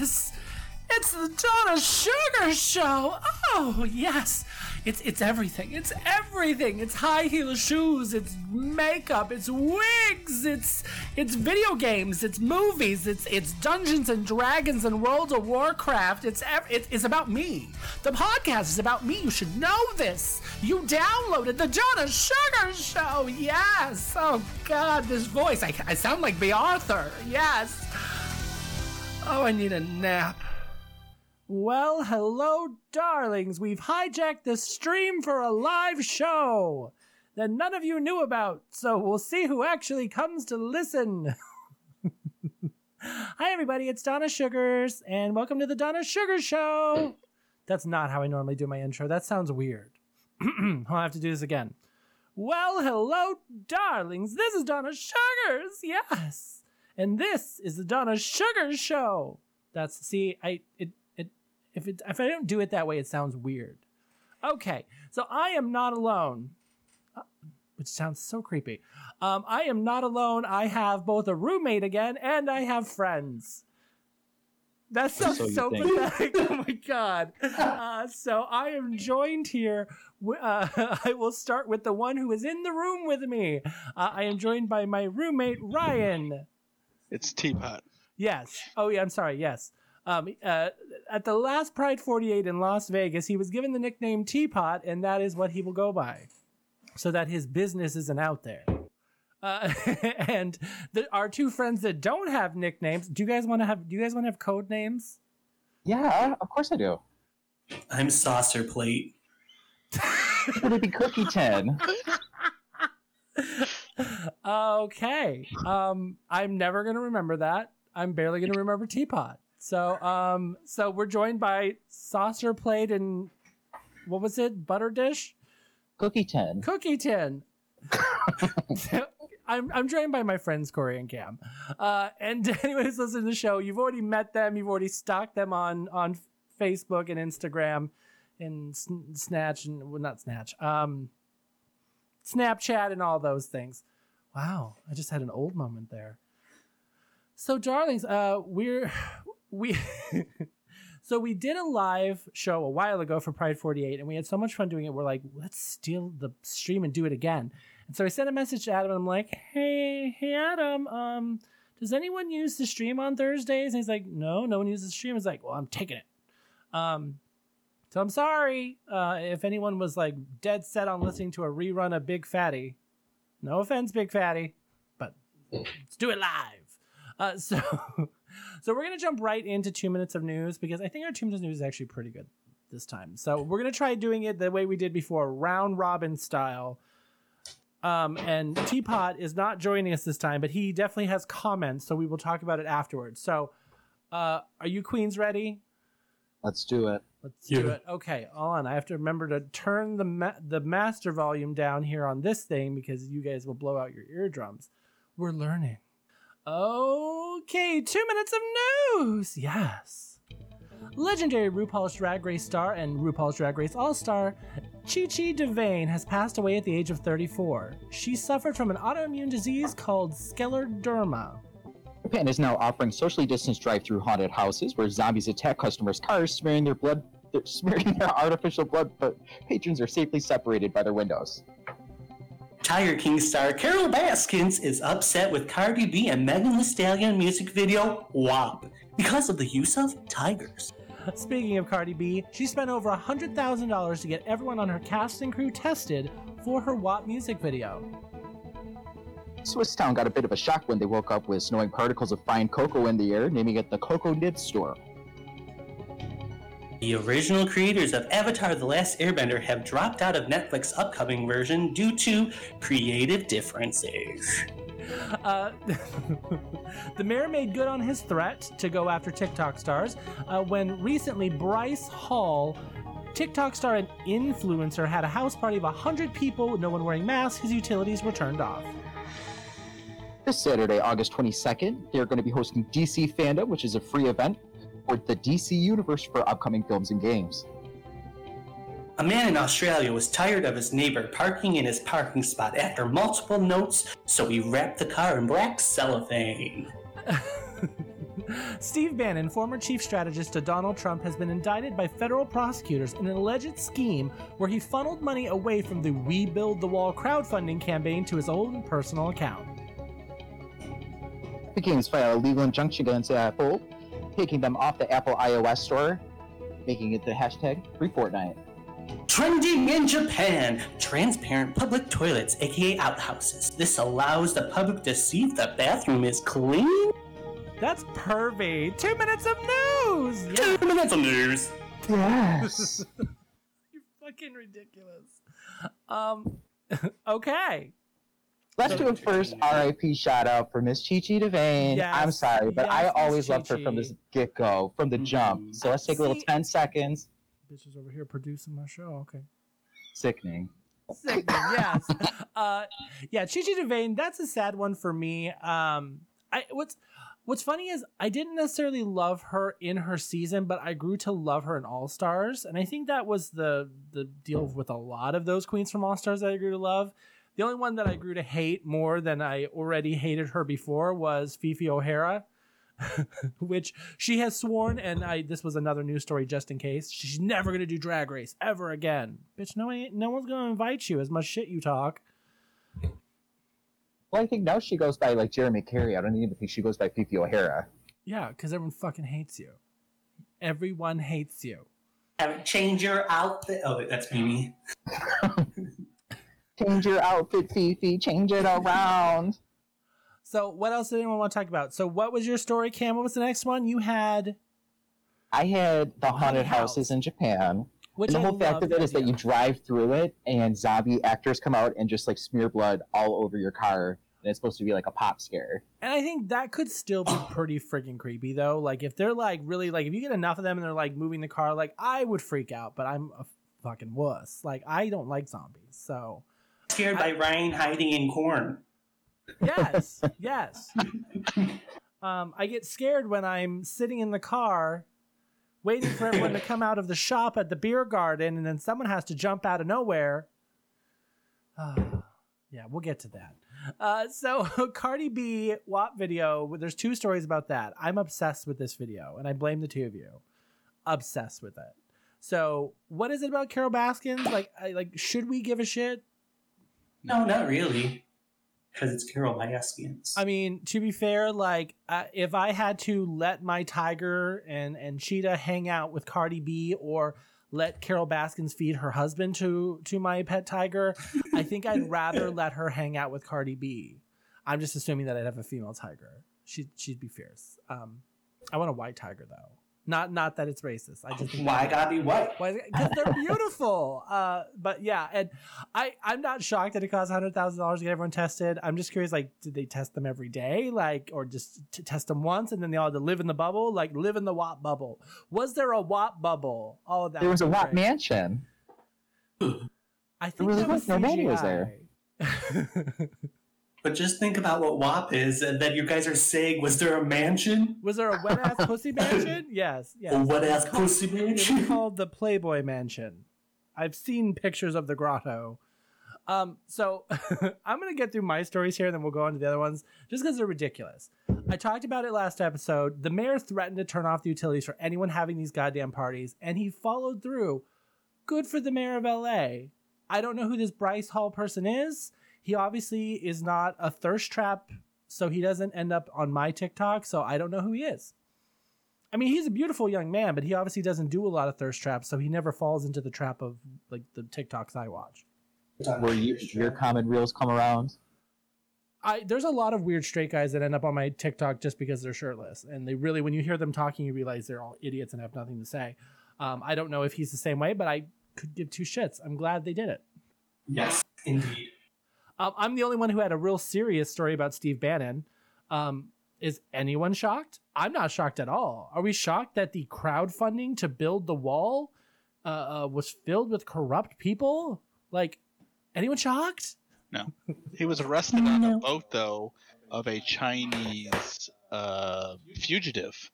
yes! It's the Donna Sugar Show! Oh, yes! It's it's everything. It's everything. It's high heel shoes. It's makeup. It's wigs. It's it's video games. It's movies. It's it's Dungeons and Dragons and World of Warcraft. It's it, it's about me. The podcast is about me. You should know this. You downloaded the Donna Sugar Show. Yes. Oh God, this voice. I, I sound like Bea Arthur. Yes. Oh, I need a nap. Well, hello, darlings. We've hijacked the stream for a live show that none of you knew about, so we'll see who actually comes to listen. Hi, everybody. It's Donna Suggarz, and welcome to the Donna Sugar Show. That's not how I normally do my intro. That sounds weird. I'll have to do this again. Well, hello, darlings. This is Donna Suggarz. Yes. And this is the Donna Suggarz Show. That's, see, I, it, it if it if I don't do it that way, it sounds weird. Okay, so I am not alone, uh, which sounds so creepy. Um, I am not alone. I have both a roommate again, and I have friends. That sounds so, so pathetic. oh my god. Uh, so I am joined here. Uh, I will start with the one who is in the room with me. Uh, I am joined by my roommate Ryan. It's Teapot. Yes. Oh yeah. I'm sorry. Yes. Um, uh, at the last Pride 48 in Las Vegas, he was given the nickname Teapot, and that is what he will go by, so that his business isn't out there. Uh, and the, our two friends that don't have nicknames, do you guys want to have? Do you guys want to have code names? Yeah, of course I do. I'm saucer plate. Would it be cookie ten? okay. Um, I'm never gonna remember that. I'm barely gonna remember teapot. So, um, so we're joined by saucer plate and what was it? Butter dish? Cookie tin. Cookie tin. I'm I'm joined by my friends Corey and Cam. Uh, and anyone who's listening to the show, you've already met them. You've already stalked them on on Facebook and Instagram, and Snatch and well, not Snatch, um, Snapchat and all those things. Wow, I just had an old moment there. So, darlings, uh, we're we so we did a live show a while ago for Pride 48 and we had so much fun doing it. We're like, let's steal the stream and do it again. And so I sent a message to Adam and I'm like, hey, hey Adam, um, does anyone use the stream on Thursdays? And he's like, no, no one uses the stream. He's like, well, I'm taking it. Um, so I'm sorry uh, if anyone was like dead set on listening to a rerun of Big Fatty. No offense, Big Fatty, but let's do it live. Uh, so so we're gonna jump right into two minutes of news because I think our two minutes of news is actually pretty good this time. So we're gonna try doing it the way we did before, round robin style. Um, and Teapot is not joining us this time, but he definitely has comments, so we will talk about it afterwards. So, uh, are you queens ready? Let's do it. Let's yeah. do it. Okay, on. I have to remember to turn the ma- the master volume down here on this thing because you guys will blow out your eardrums. We're learning. Okay, two minutes of news. Yes. Legendary RuPaul's Drag Race star and RuPaul's Drag Race All Star, Chi Chi DeVayne has passed away at the age of 34. She suffered from an autoimmune disease called scleroderma. Japan is now offering socially distanced drive-through haunted houses where zombies attack customers' cars, smearing their blood, They're smearing their artificial blood, but patrons are safely separated by their windows. Tiger King star Carole Baskins is upset with Cardi B and Megan Thee Stallion music video WAP because of the use of tigers. Speaking of Cardi B, she spent over $100,000 to get everyone on her cast and crew tested for her WAP music video. Swiss Town got a bit of a shock when they woke up with snowing particles of fine cocoa in the air, naming it the Cocoa Nib Store. The original creators of Avatar The Last Airbender have dropped out of Netflix's upcoming version due to creative differences. Uh, the mayor made good on his threat to go after TikTok stars uh, when recently Bryce Hall, TikTok star and influencer, had a house party of 100 people, with no one wearing masks, his utilities were turned off. This Saturday, August 22nd, they're going to be hosting DC Fandom, which is a free event for the DC Universe for upcoming films and games. A man in Australia was tired of his neighbor parking in his parking spot after multiple notes, so he wrapped the car in black cellophane. Steve Bannon, former chief strategist to Donald Trump, has been indicted by federal prosecutors in an alleged scheme where he funneled money away from the We Build the Wall crowdfunding campaign to his own personal account. The games filed a legal injunction against Apple, taking them off the Apple iOS store, making it the hashtag free Fortnite. Trending in Japan, transparent public toilets, aka outhouses. This allows the public to see if the bathroom is clean. That's pervy. Two minutes of news. Yeah, Two minutes of news. Yes. you're fucking ridiculous. Um, okay. Let's do a first RIP shout out for Miss Chi Chi DeVayne. Yes, I'm sorry, but I yes, Miss always loved her from Chi-Chi. the get go, from the jump. So let's take a little 10 seconds. Bitches over here producing my show. Okay. Sickening. Sickening, yes. Uh, yeah, Chi Chi DeVayne, that's a sad one for me. Um, I what's what's funny is I didn't necessarily love her in her season, but I grew to love her in All Stars, and I think that was the the deal with a lot of those queens from All Stars that I grew to love. The only one that I grew to hate more than I already hated her before was Phi Phi O'Hara. which she has sworn, and I this was another news story just in case. She's never gonna do Drag Race ever again, bitch. No, one- no one's gonna invite you. As much shit you talk. Well, I think now she goes by like Jaremi Carey. I don't even think she goes by Phi Phi O'Hara. Yeah, because everyone fucking hates you. Everyone hates you. Have change your outfit. Oh, that's Mimi. Change your outfit, Phi Phi. Change it around. So, what else did anyone want to talk about? So, what was your story, Cam? What was the next one? You had I had the Haunted haunted house. houses in Japan. which and the I whole fact of it is that you drive through it and zombie actors come out and just like smear blood all over your car. And it's supposed to be like a pop scare. And I think that could still be pretty freaking creepy, though. Like, if they're like really like, if you get enough of them and they're like moving the car, like I would freak out. But I'm a fucking wuss. Like, I don't like zombies. So, Scared by Ryan hiding in corn. yes, yes. Um, I get scared when I'm sitting in the car waiting for everyone to come out of the shop at the beer garden, and then someone has to jump out of nowhere. Ah, yeah, we'll get to that. Uh, so Cardi B WAP video. There's two stories about that. I'm obsessed with this video, and I blame the two of you. Obsessed with it. So, what is it about Carole Baskins? Like, I, like, should we give a shit? No, not really. Because it's Carole Baskins. I mean, to be fair, like uh, if I had to let my tiger and and cheetah hang out with Cardi B, or let Carole Baskins feed her husband to to my pet tiger, I think I'd rather let her hang out with Cardi B. I'm just assuming that I'd have a female tiger. She she'd be fierce. Um, I want a white tiger though. Not not that it's racist. I just think Why gotta be white? because they're beautiful. Uh, but yeah, and I I'm not shocked that it costs hundred thousand dollars to get everyone tested. I'm just curious, like, did they test them every day, like, or just t- test them once and then they all had to live in the bubble, like, live in the WAP bubble? Was there a WAP bubble? All of that. There was a would WAP great. mansion. I think was that a was WAP. Nobody was there. But just think about what WAP is, and then you guys are saying, was there a mansion? was there a wet ass pussy mansion? Yes, yes. A wet ass pussy mansion? called the Playboy Mansion. I've seen pictures of the grotto. Um, so I'm gonna get through my stories here, and then we'll go on to the other ones, just because they're ridiculous. I talked about it last episode. The mayor threatened to turn off the utilities for anyone having these goddamn parties, and he followed through. Good for the mayor of LA. I don't know who this Bryce Hall person is. He obviously is not a thirst trap, so he doesn't end up on my TikTok. So I don't know who he is. I mean, he's a beautiful young man, but he obviously doesn't do a lot of thirst traps, so he never falls into the trap of like the TikToks I watch. Where you, your common reels come around. I there's a lot of weird straight guys that end up on my TikTok just because they're shirtless, and they really, when you hear them talking, you realize they're all idiots and have nothing to say. Um, I don't know if he's the same way, but I could give two shits. I'm glad they did it. Yes, indeed. Um, I'm the only one who had a real serious story about Steve Bannon. Um, is anyone shocked? I'm not shocked at all. Are we shocked that the crowdfunding to build the wall uh, uh, was filled with corrupt people? Like, anyone shocked? No. He was arrested on a boat, though, of a Chinese uh, fugitive.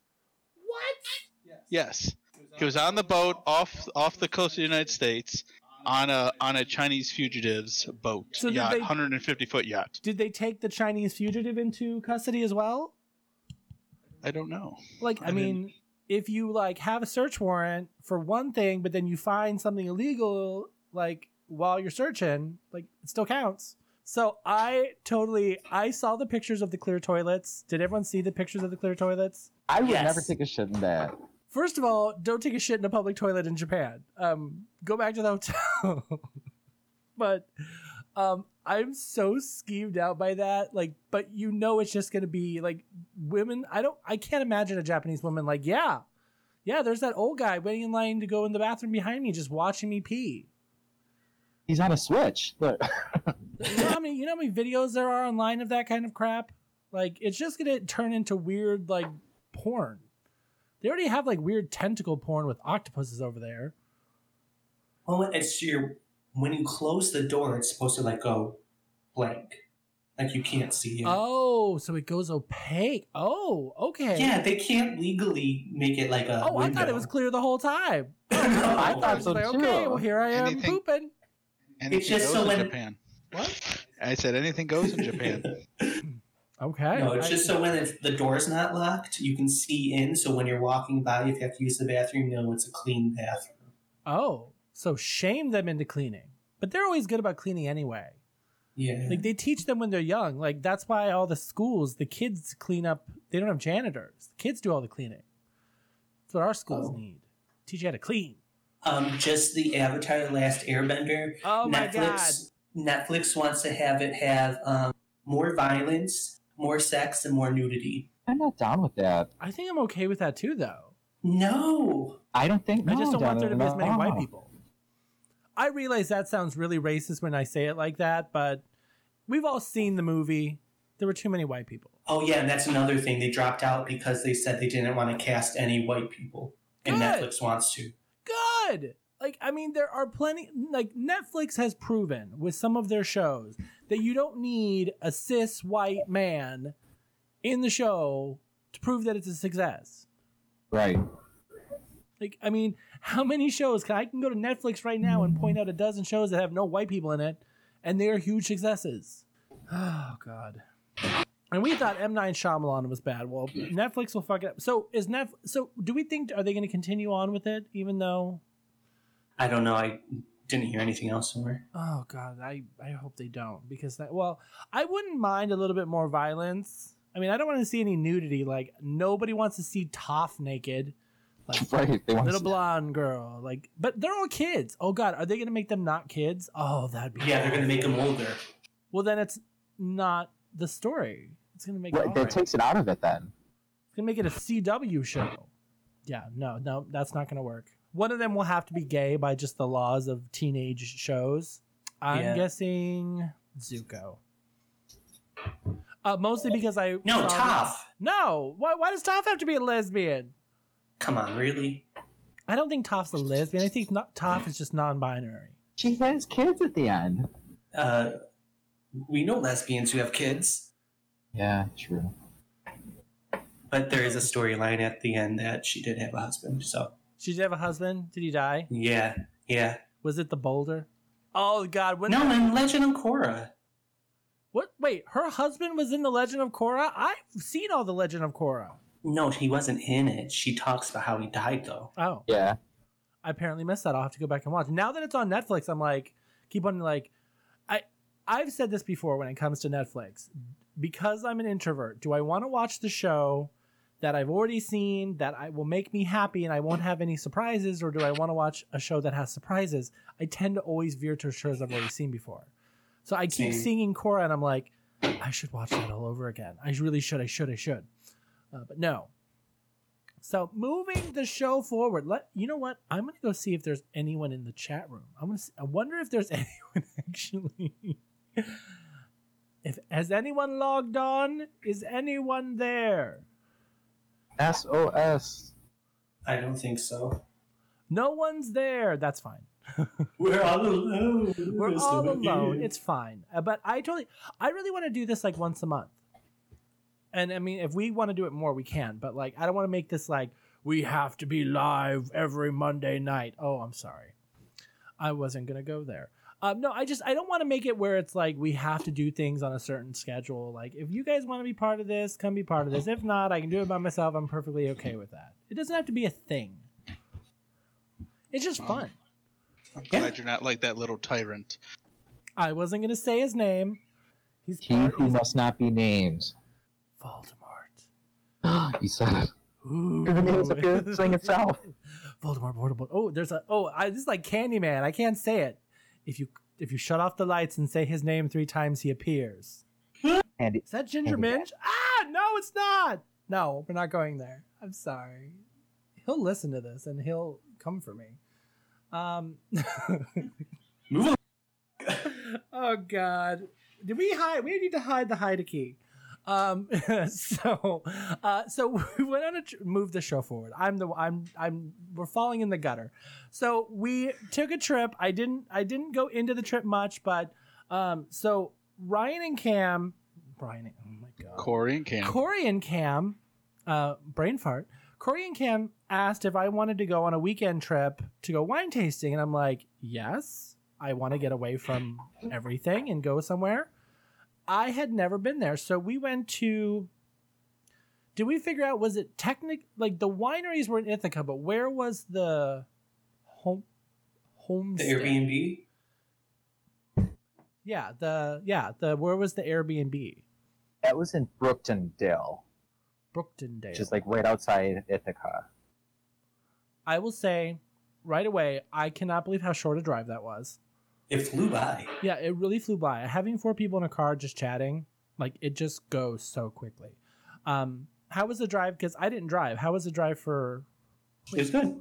What? Yes, he was on the boat off off the coast of the United States on a on a Chinese fugitive's boat So yacht, they- 150 foot yacht. Did they take the Chinese fugitive into custody as well? I don't know. Like, I, I didn't- mean, if you like have a search warrant for one thing, but then you find something illegal, like while you're searching, like it still counts. So I totally, I saw the pictures of the clear toilets. Did everyone see the pictures of the clear toilets? I would Yes. never take a shit in that. First of all, don't take a shit in a public toilet in Japan. Um, go back to the hotel. but um, I'm so skeeved out by that. Like, but you know, it's just gonna be like women. I don't. I can't imagine a Japanese woman like, yeah, yeah. There's that old guy waiting in line to go in the bathroom behind me, just watching me pee. He's on a switch. Look. You know how many? You know how many videos there are online of that kind of crap? Like, it's just gonna turn into weird like porn. They already have like weird tentacle porn with octopuses over there. Oh, well, it's your when you close the door, it's supposed to like go blank, like you can't see it. Oh, so it goes opaque. Oh, okay. Yeah, they can't legally make it like a. Oh, I thought it was clear the whole time. No, I thought oh, so like, too. okay, well here I am Anything- pooping. Anything just goes so in when- Japan. What? I said anything goes in Japan. Okay. No, it's I- just so when it's, the door's not locked, you can see in. So when you're walking by, if you have to use the bathroom, you know it's a clean bathroom. oh, so shame them into cleaning, but they're always good about cleaning anyway. Yeah. Like they teach them when they're young. Like that's why all the schools, the kids clean up. They don't have janitors. The kids do all the cleaning. That's what our schools Oh. need. Teach you how to clean. um, just the Avatar: The Last Airbender. Oh my Netflix. Netflix wants to have it have um, more violence, more sex, and more nudity. I'm not down with that. I think I'm okay with that too, though. No. I don't think. I just don't want there to be as many no. white people. I realize that sounds really racist when I say it like that, but we've all seen the movie. There were too many white people. Oh yeah, and that's another thing. They dropped out because they said they didn't want to cast any white people, and Good. Netflix wants to. Good. Like, I mean, there are plenty. Like, Netflix has proven with some of their shows that you don't need a cis white man in the show to prove that it's a success. Right. Like, I mean, how many shows can I can go to Netflix right now and point out a dozen shows that have no white people in it, and they are huge successes. Oh God. And we thought M. Night Shyamalan was bad. Well, Netflix will fuck it up. So is Netflix? So do we think are they going to continue on with it, even though? I don't know. I didn't hear anything else somewhere. Oh God, I I hope they don't because that. Well, I wouldn't mind a little bit more violence. I mean, I don't want to see any nudity. Like nobody wants to see Toph naked. Like Right. They want little to. blonde girl like but they're all kids oh god are they gonna make them not kids oh that'd be Yeah, they're gonna make them older. well then it's not the story it's gonna make it that right. takes it out of it then. it's gonna make it a cw show yeah no no that's not gonna work one of them will have to be gay by just the laws of teenage shows i'm Yeah. guessing zuko uh, mostly because I No, saw- Toph. No, why, why does Toph have to be a lesbian? Come on, really? I don't think Toph's a lesbian. I think not, Toph is just non-binary. She has kids at the end. Uh, we know lesbians who have kids, Yeah, true. but there is a storyline at the end that she did have a husband. So She did have a husband. Did he die? yeah, yeah. Was it the boulder? Oh God! When No, in Legend of Korra. what? Wait, her husband was in the Legend of Korra. I've seen all the Legend of Korra. No, he wasn't in it. She talks about how he died though. Oh, Yeah. I apparently missed that. I'll have to go back and watch. Now that it's on Netflix, I'm like, keep on like, I I've said this before when it comes to Netflix. Because I'm an introvert, do I want to watch the show that I've already seen that I will make me happy and I won't have any surprises, or do I want to watch a show that has surprises? I tend to always veer to shows I've already seen before. So I keep singing Korra and I'm like, I should watch that all over again. I really should. I should. I should. Uh, but no. So moving the show forward, let you know what I'm gonna go see if there's anyone in the chat room. I'm gonna. See, I wonder if there's anyone actually. if has anyone logged on? Is anyone there? SOS. I don't think so. No one's there. That's fine. We're all alone. We're Mr. all McGee. alone. It's fine. Uh, but I totally, I really want to do this like once a month. And I mean, if we want to do it more, we can. But like, I don't want to make this like we have to be live every Monday night. Oh, I'm sorry. I wasn't gonna go there. Um, no, I just I don't want to make it where it's like we have to do things on a certain schedule. Like if you guys want to be part of this, come be part of this. If not, I can do it by myself. I'm perfectly okay with that. It doesn't have to be a thing. It's just fun. I'm Yeah. glad you're not like that little tyrant. I wasn't gonna say his name. He's He part, who must not be named. Voldemort. he said it. Ooh. The name's appearing itself. Voldemort, Voldemort. Oh, there's a. Oh, I, this is like Candyman. I can't say it. If you if you shut off the lights and say his name three times, he appears. And Is that Ginger Candyman. Minge? Ah, no, it's not. No, we're not going there. I'm sorry. He'll listen to this and he'll come for me. Um. Move on. oh God, did we hide? We need to hide the hide a key. Um. So, uh. So we went on a tr- move the show forward. I'm the. I'm. I'm. We're falling in the gutter. So we took a trip. I didn't. I didn't go into the trip much, but um. So Ryan and Cam. Brian. Oh my God. Corey and Cam. Corey and Cam, uh, brain fart. Corey and Cam asked if I wanted to go on a weekend trip to go wine tasting, and I'm like, yes, I want to get away from everything and go somewhere. I had never been there, so we went to. Did we figure out was it technic like the wineries were in Ithaca, but where was the home The? Airbnb. Yeah, the yeah the where was the Airbnb? that was in Brooktondale, Brooktondale. which is like right outside Ithaca. I will say right away, I cannot believe how short a drive that was. It flew by. Yeah, it really flew by. Having four people in a car just chatting, like it just goes so quickly. Um, how was the drive? Because I didn't drive. How was the drive for? It was good.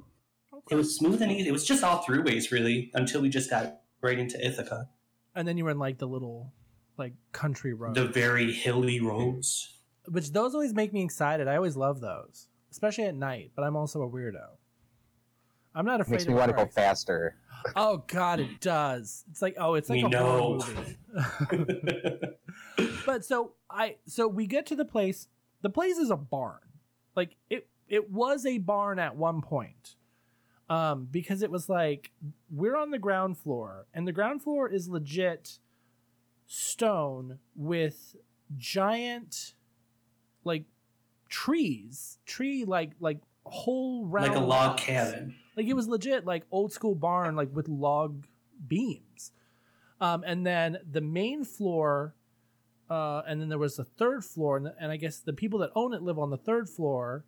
It was smooth and easy. It was just all throughways really until we just got right into Ithaca. And then you were in like the little, like country road, The very hilly roads. which those always make me excited. I always love those, especially at night. But I'm also a weirdo. I'm not afraid. Makes me of want to go faster. Oh God, it does. It's like oh, it's like We a horror know. movie. but so I so we get to the place. The place is a barn. Like it it was a barn at one point. Um, because it was like we're on the ground floor, and the ground floor is legit stone with giant like trees. Tree like like whole round like a log cabin. Like it was legit like old school barn like with log beams. Um, and then the main floor uh, and then there was the third floor and, and I guess the people that own it live on the third floor.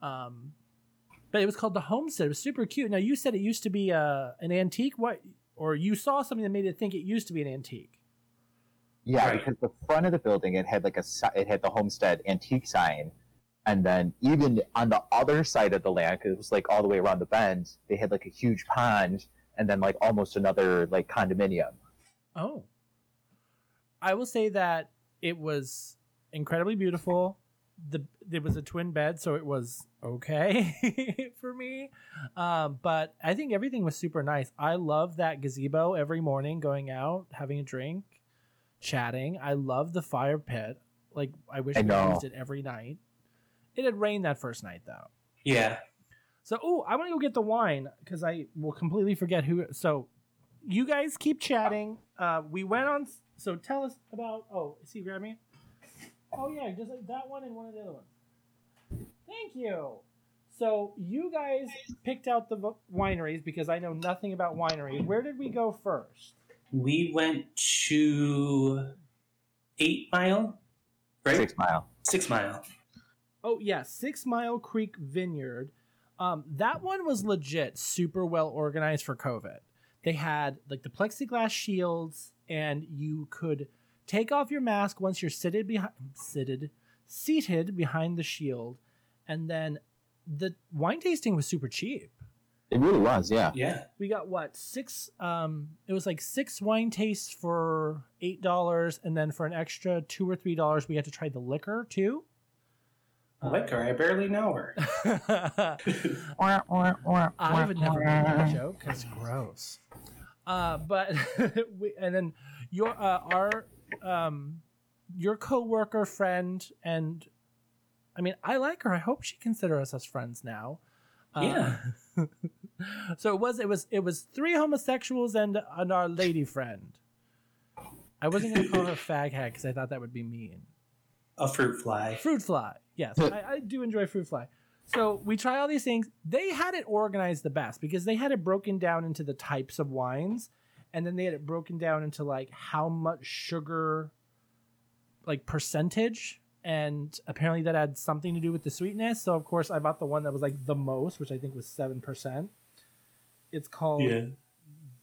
Um, but it was called the homestead. It was super cute. Now you said it used to be uh, an antique what or you saw something that made it think it used to be an antique. Yeah, Right. because the front of the building it had like a si- it had the homestead antique sign, and then even on the other side of the land, because it was like all the way around the bend, they had like a huge pond, and then like almost another like condominium. Oh. I will say that it was incredibly beautiful. The there was a twin bed, so it was okay for me. Um, but I think everything was super nice. I love that gazebo every morning, going out, having a drink, chatting. I love the fire pit. Like I wish I we used it every night. It had rained that first night though. Yeah. So, oh, I want to go get the wine because I will completely forget who. So, you guys keep chatting. Uh, we went on. So, tell us about. Oh, is he grabbing it? Oh yeah, just like that one and one of the other ones. Thank you. So, you guys picked out the wineries because I know nothing about wineries. Where did we go first? We went to Eight Mile, right? Six mile. Six Mile. Oh yeah, Six Mile Creek Vineyard. Um, that one was legit, super well organized for COVID. They had like the plexiglass shields, and you could take off your mask once you're seated behind, seated, seated behind the shield, and then the wine tasting was super cheap. It really was, yeah. Yeah. We got what six? Um, it was like six wine tastes for eight dollars, and then for an extra two or three dollars, we had to try the liquor too. Liquor, I barely know her. I would never make that joke because gross. Uh, but we, and then your uh, our um your coworker friend and I mean I like her. I hope she considers us as friends now. Uh, Yeah. So it was it was it was three homosexuals and and our lady friend. I wasn't gonna call her fag hag because I thought that would be mean. A fruit fly. Fruit fly. Yes, I, I do enjoy fruit fly. So we try all these things. They had it organized the best because they had it broken down into the types of wines, and then they had it broken down into like how much sugar, like percentage, and apparently that had something to do with the sweetness. So of course I bought the one that was like the most, which I think was seven percent. It's called Yeah.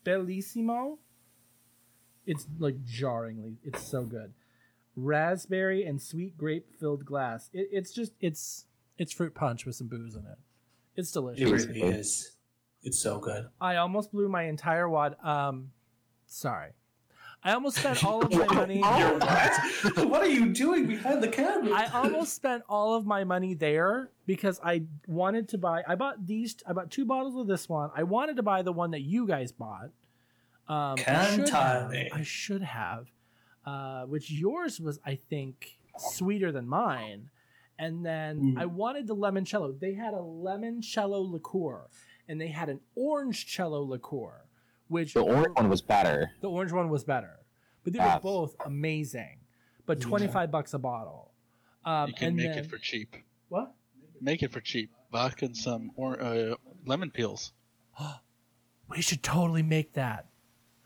Bellissimo. It's like jarringly. It's so good. Raspberry and sweet grape filled glass. It, it's just it's it's fruit punch with some booze in it. It's delicious. It delicious. really is. It's so good. I almost blew my entire wad. Um, sorry. I almost spent all of my money. What? what are you doing behind the camera? I almost spent all of my money there because I wanted to buy. I bought these. I bought two bottles of this one. I wanted to buy the one that you guys bought. Um, I should have. I should have. Uh, which yours was, I think, sweeter than mine. And then Mm. I wanted the limoncello. They had a limoncello liqueur, and they had an orange cello liqueur, which The orange one was better. the orange one was better, but they were both amazing. But Yeah. twenty five bucks a bottle. Um, You can and make then, it for cheap. what? Make it for cheap. Vodka and some or uh, lemon peels. We should totally make that.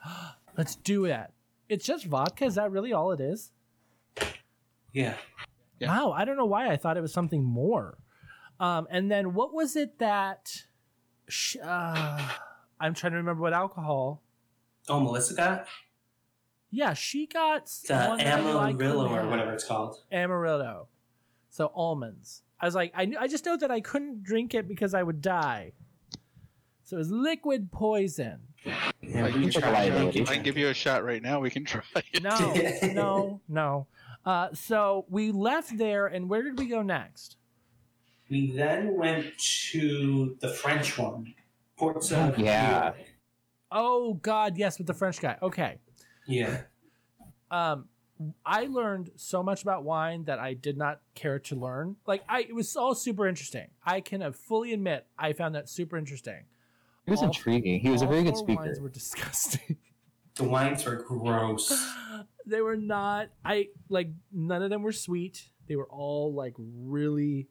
Let's do it. It's just vodka. Is that really all it is? yeah. Yeah. Wow, I don't know why I thought it was something more. Um, and then what was it that? Sh- uh, I'm trying to remember what alcohol. Oh, Melissa got Yeah, she got the one that I knew I couldn't Amarillo or whatever it's called. Amarillo. So almonds. I was like, I knew, I just know that I couldn't drink it because I would die. So it was liquid poison. Yeah, I we can, It's like a tried to liability. make I can give you a shot right now. We can try it. No, no, no. Uh, so we left there, and where did we go next? We then went to the French one. Porto. Yeah. Oh God, yes, with the French guy. Okay. Yeah. Um, I learned so much about wine that I did not care to learn. Like, I it was all super interesting. I can fully admit I found that super interesting. He was All- intriguing. He was a very good four speaker. Wines were disgusting. The wines were gross. they were not. I like none of them were sweet. They were all like really,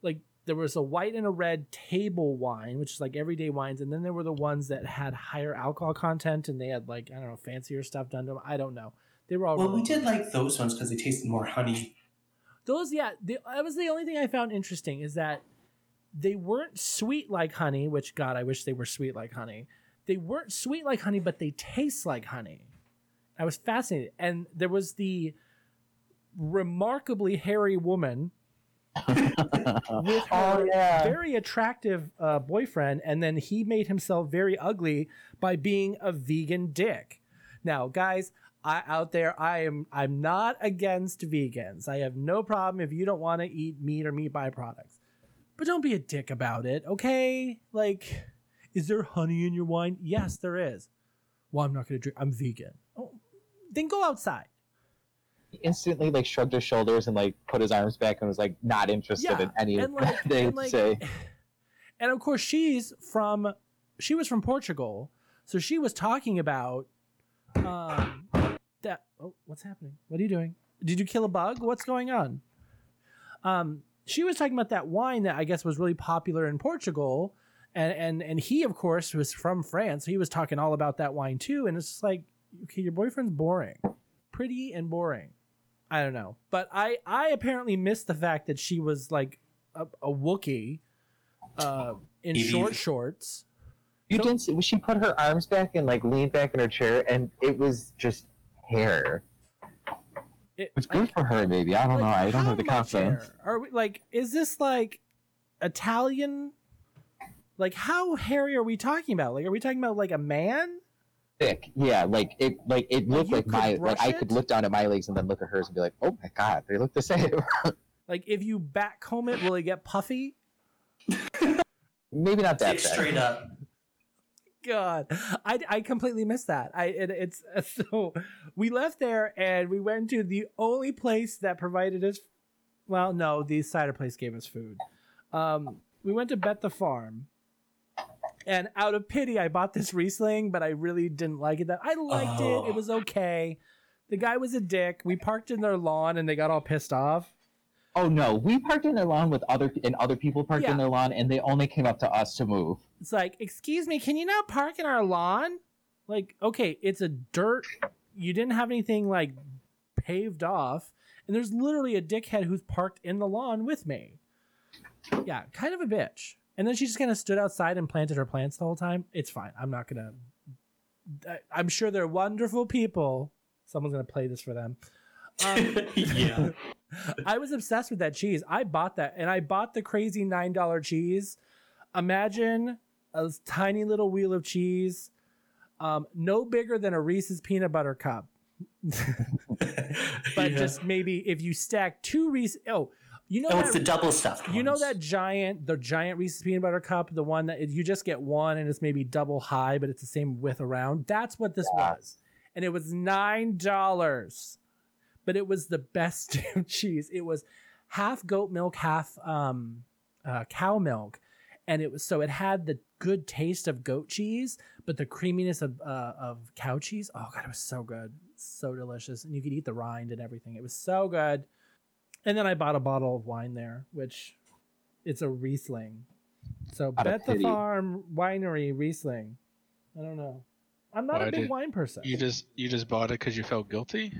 like there was a white and a red table wine, which is like everyday wines, and then there were the ones that had higher alcohol content and they had like I don't know fancier stuff done to them. I don't know. They were all Well, really we did like those ones because they tasted more honey. those. Yeah, the, that was the only thing I found interesting is that they weren't sweet like honey. Which God, I wish they were sweet like honey. They weren't sweet like honey, but they taste like honey. I was fascinated, and there was the remarkably hairy woman with her oh yeah. very attractive uh, boyfriend, and then he made himself very ugly by being a vegan dick. Now, guys, I, out there, I am I'm not against vegans. I have no problem if you don't want to eat meat or meat byproducts, but don't be a dick about it, okay? Like, is there honey in your wine? Yes, there is. Well, I'm not going to drink. I'm vegan. Oh, then go outside. He instantly like shrugged his shoulders and like put his arms back and was like not interested Yeah, in any of and like, that they and like, say. and of course she's from she was from Portugal, so she was talking about um that oh what's happening? What are you doing? Did you kill a bug? What's going on? Um she was talking about that wine that I guess was really popular in Portugal and and and he of course was from France. So he was talking all about that wine too and it's just like okay, your boyfriend's boring. Pretty and boring. I don't know. But I I apparently missed the fact that she was like a, a Wookiee uh, in Maybe- short shorts. You So- didn't see she put her arms back and like leaned back in her chair and it was just hair. It, It's good for her, maybe. I don't know. I don't how have the much confidence. hair? Are we like? Is this like Italian? Like how hairy are we talking about? Like, are we talking about like a man? Thick. Yeah, like it like it looked you like my like brush I it? could look down at my legs and then look at hers and be like, Oh my god, they look the same. Like, if you backcomb it, will it get puffy? maybe not that Dick bad. straight up. God, I, I completely missed that. I it, it's so we left there and we went to the only place that provided us. Well, no, the cider place gave us food. Um, we went to Bet the Farm, And out of pity, I bought this Riesling, but I really didn't like it. That I liked it. It Oh. was okay. The guy was a dick. We parked in their lawn, and they got all pissed off. Oh no, we parked in their lawn with other and other people parked Yeah. in their lawn, and they only came up to us to move. It's like, excuse me, can you not park in our lawn? Like, okay, it's a dirt. You didn't have anything like paved off, and there's literally a dickhead who's parked in the lawn with me. Yeah, kind of a bitch. And then she just kind of stood outside and planted her plants the whole time. It's fine. I'm not gonna. I- I'm sure they're wonderful people. Someone's gonna play this for them. Um, yeah. I was obsessed with that cheese. I bought that, and I bought the crazy nine dollar cheese. Imagine a tiny little wheel of cheese, um, no bigger than a Reese's peanut butter cup, but Yeah. just maybe if you stack two Reese's. Oh, you know Oh, that, it's the double stuffed. you know that giant, the giant Reese's peanut butter cup, the one that you just get one and it's maybe double high, but it's the same width around. That's what this Yeah. was, and it was nine dollars, but it was the best damn cheese. It was half goat milk, half um, uh, cow milk, and it was so it had the good taste of goat cheese, but the creaminess of uh, of cow cheese. Oh god, it was so good, so delicious, and you could eat the rind and everything. It was so good. And then I bought a bottle of wine there, which it's a Riesling. So Out Bet the. Farm Winery Riesling. I don't know. I'm not Why a big did- wine person. You just you just bought it because you felt guilty.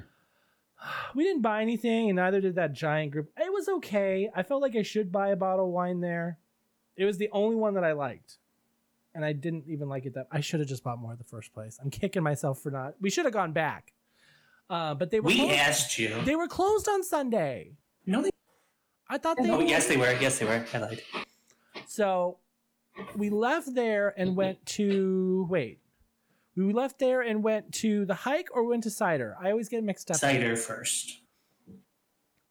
We didn't buy anything, and neither did that giant group. It was okay. I felt like I should buy a bottle of wine there. It was the only one that I liked, and I didn't even like it. That I should have just bought more in the first place. I'm kicking myself for not. We should have gone back, uh, but they were. We closed. asked you. They were closed on Sunday. no, they. I thought they. Oh, were. yes, they were. Yes, they were. I lied. So we left there and went to wait. We left there and went to the hike or went to cider. I always get mixed up. Cider first.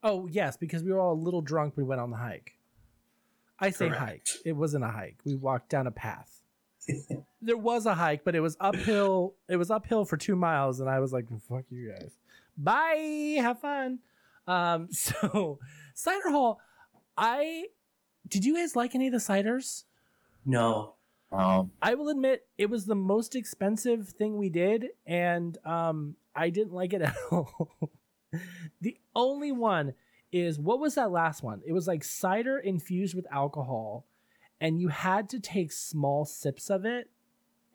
Oh yes, because we were all a little drunk. We went on the hike. I say Correct. hike. It wasn't a hike. We walked down a path. there was a hike, but it was uphill. It was uphill for two miles, and I was like, "Fuck you guys, bye, have fun." Um, so cider hall. I did you guys like any of the ciders? No. Um, I will admit it was the most expensive thing we did, and um, I didn't like it at all. the only one is what was that last one? It was like cider infused with alcohol, and you had to take small sips of it,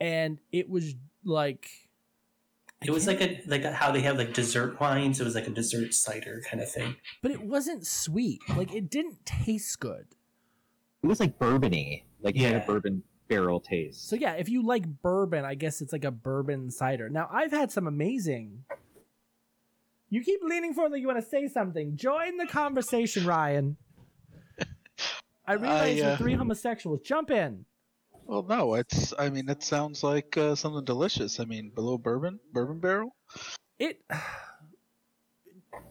and it was like I It was like a like a, how they have like dessert wines. It was like a dessert cider kind of thing. but it wasn't sweet. Like it didn't taste good. it was like bourbony, like it had Yeah. a bourbon barrel taste. So yeah, if you like bourbon, I guess it's like a bourbon cider. Now I've had some amazing. You keep leaning forward like you want to say something. Join the conversation, Ryan. I realize I, you're uh, three homosexuals. Jump in. Well, no, it's. I mean, it sounds like uh, something delicious. I mean, below bourbon, bourbon barrel. It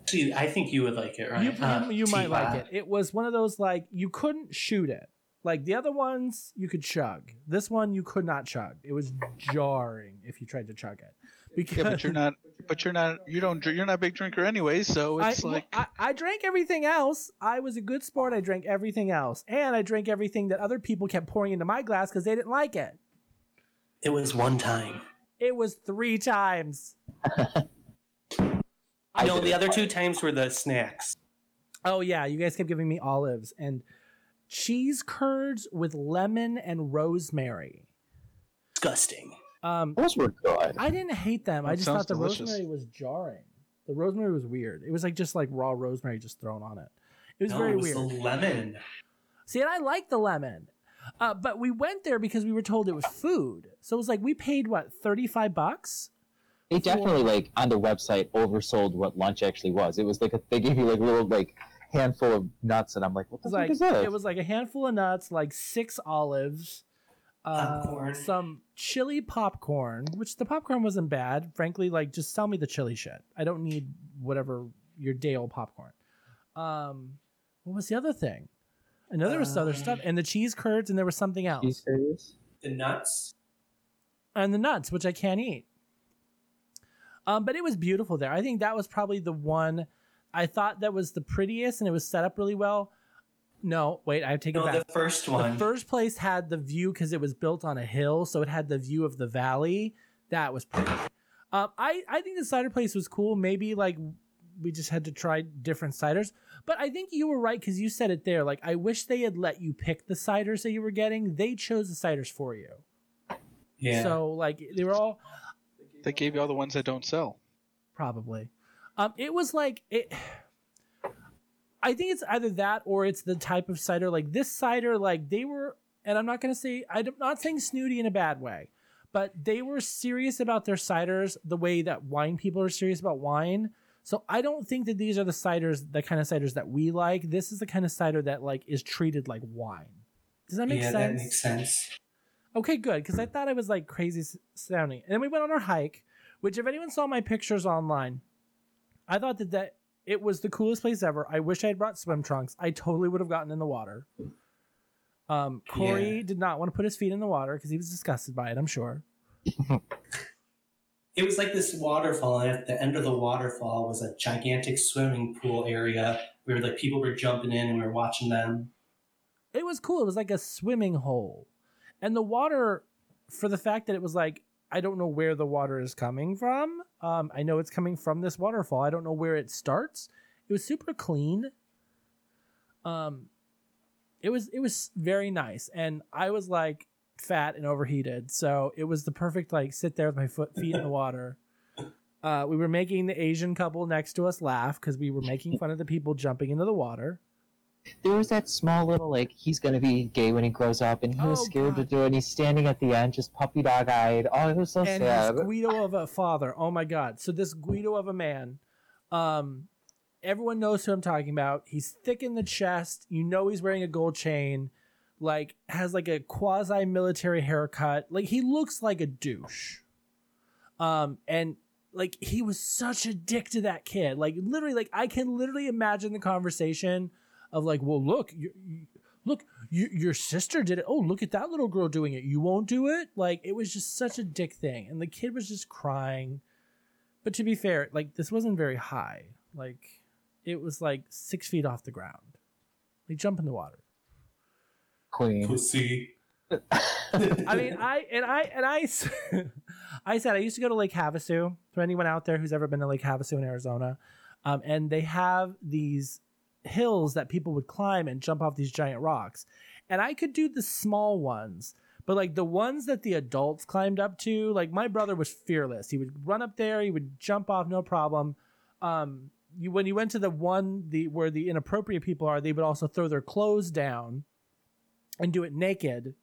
See, I think you would like it, right? you Uh, you might like it. It was one of those like you couldn't shoot it. Like the other ones, you could chug. This one you could not chug. It was jarring if you tried to chug it. Because Yeah, but you're not. But you're not. You don't. You're not a big drinker anyway, so it's I, like. I, I drank everything else. I was a good sport. I drank everything else, and I drank everything that other people kept pouring into my glass because they didn't like it. It was one time. It was three times. I know the other two times were the snacks. Oh yeah, you guys kept giving me olives and cheese curds with lemon and rosemary. Disgusting. Um, Those were good. I didn't hate them. I just thought the delicious. rosemary was jarring. The rosemary was weird. It was like just like raw rosemary just thrown on it. It was no, very it was weird. the lemon. See, and I like the lemon. Uh, but we went there because we were told it was food. So it was like we paid what, 35 bucks? They definitely like on the website oversold what lunch actually was. It was like a, they gave you like a little like handful of nuts, and I'm like, what the was fuck is this? it was like a handful of nuts, like six olives, uh, some chili popcorn, which the popcorn wasn't bad. Frankly, like just sell me the chili shit. I don't need whatever your day old popcorn. Um, what was the other thing? I know there was other Um, stuff, and the cheese curds, and there was something else, Cheese curds? The nuts. and the nuts, which I can't eat. Um, but it was beautiful there. I think that was probably the one I thought that was the prettiest, and it was set up really well. No, wait, I take it No, back. the first one. The first place had the view because it was built on a hill, so it had the view of the valley. That was pretty. Um, I I think the cider place was cool. Maybe like we just had to try different ciders, but I think you were right because you said it there. Like I wish they had let you pick the ciders that you were getting. They chose the ciders for you. yeah. So like they were all They gave you all the ones that don't sell. probably. Um, it was like it. I think it's either that or it's the type of cider. Like this cider, like they were, and I'm not gonna say I'm not saying snooty in a bad way, but they were serious about their ciders the way that wine people are serious about wine. So I don't think that these are the ciders, the kind of ciders that we like. This is the kind of cider that like is treated like wine. Does that make yeah, sense? that makes sense. Okay, good, because I thought I was like crazy sounding. And then we went on our hike, which if anyone saw my pictures online, I thought that that it was the coolest place ever. I wish I had brought swim trunks. I totally would have gotten in the water. Um, Corey Yeah. did not want to put his feet in the water because he was disgusted by it. I'm sure. It was like this waterfall, and at the end of the waterfall was a gigantic swimming pool area where like people were jumping in and we were watching them. It was cool. It was like a swimming hole, and the water, for the fact that it was like I don't know where the water is coming from. Um, I know it's coming from this waterfall. I don't know where it starts. It was super clean. Um, it was it was very nice, and I was like fat and overheated, so it was the perfect like sit there with my foot feet in the water. Uh, we were making the Asian couple next to us laugh because we were making fun of the people jumping into the water. There was that small little like he's gonna be gay when he grows up, and he was Oh, scared God. to do it. And he's standing at the end, just puppy dog eyed. Oh, it was so and sad. this Guido of a father. Oh my god! So this Guido of a man, um, everyone knows who I'm talking about. He's thick in the chest. You know he's wearing a gold chain. Like has like a quasi military haircut. Like he looks like a douche. Um, and like he was such a dick to that kid. Like literally, like I can literally imagine the conversation of like, well, look, you, you, look, you, your sister did it. Oh, look at that little girl doing it. You won't do it. Like it was just such a dick thing, and the kid was just crying. But to be fair, like this wasn't very high. Like it was like six feet off the ground. Like jump in the water. Queen. Pussy. I mean, I and I and I, I said I used to go to Lake Havasu. For anyone out there who's ever been to Lake Havasu in Arizona, um, and they have these hills that people would climb and jump off these giant rocks, and I could do the small ones. But like the ones that the adults climbed up to, like my brother was fearless. He would run up there, he would jump off, no problem. Um, you when you went to the one the where the inappropriate people are, they would also throw their clothes down and do it naked.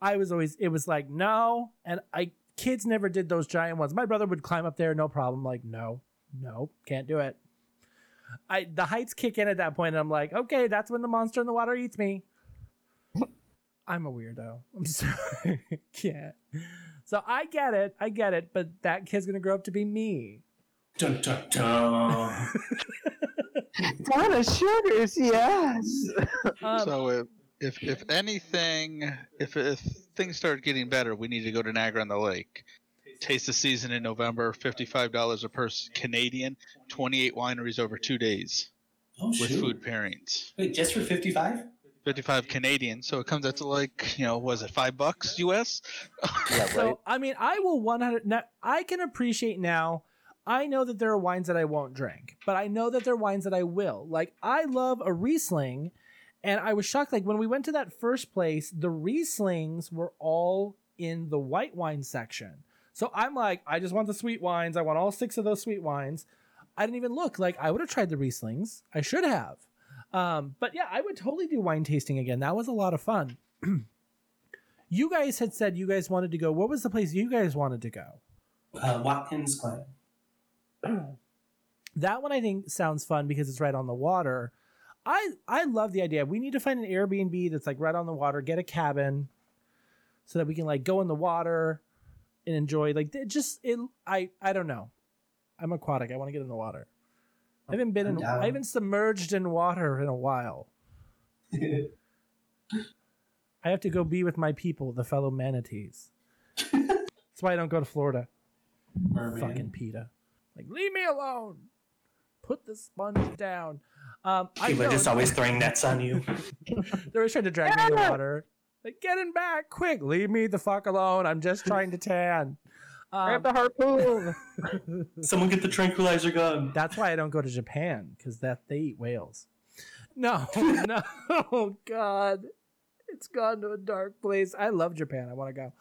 I was always it was like no, and I kids never did those giant ones. My brother would climb up there, no problem. Like no, no, can't do it. I the heights kick in at that point, and I'm like, okay, that's when the monster in the water eats me. I'm a weirdo. I'm sorry, can't. So I get it, I get it, but that kid's gonna grow up to be me. Dun, dun, dun. Donna Suggarz, yes. Um, so if, if if anything, if if things start getting better, we need to go to Niagara on the Lake. Taste the season in November, fifty-five dollars a person Canadian, twenty-eight wineries over two days oh, with shoot. food pairings. Wait, just for 55? Fifty-five Canadian, so it comes out to like you know, was it five bucks US? Yeah. So I mean, I will 100. Now, I can appreciate now. I know that there are wines that I won't drink, but I know that there are wines that I will. Like I love a Riesling, and I was shocked. Like when we went to that first place, the Rieslings were all in the white wine section. So I'm like, I just want the sweet wines. I want all six of those sweet wines. I didn't even look. Like I would have tried the Rieslings. I should have. Um, but yeah, I would totally do wine tasting again. That was a lot of fun. you guys had said you guys wanted to go. What was the place you guys wanted to go? Uh, Watkins Glen. That one I think sounds fun because it's right on the water. I I love the idea. We need to find an Airbnb that's like right on the water, get a cabin so that we can like go in the water and enjoy like it just it I I don't know. I'm aquatic. I want to get in the water. I haven't been in I'm down. I haven't submerged in water in a while. I have to go be with my people, the fellow manatees. That's why I don't go to Florida. Merman. Fucking PETA. Like, leave me alone. Put the sponge down. Um, I People are know, just always throwing nets on you. They're always trying to drag me in the water. Like, get in back, quick! Leave me the fuck alone. I'm just trying to tan. Um, Grab the harpoon. Someone get the tranquilizer gun. that's why I don't go to Japan because that they eat whales. No, no, oh God, it's gone to a dark place. I love Japan. I want to go.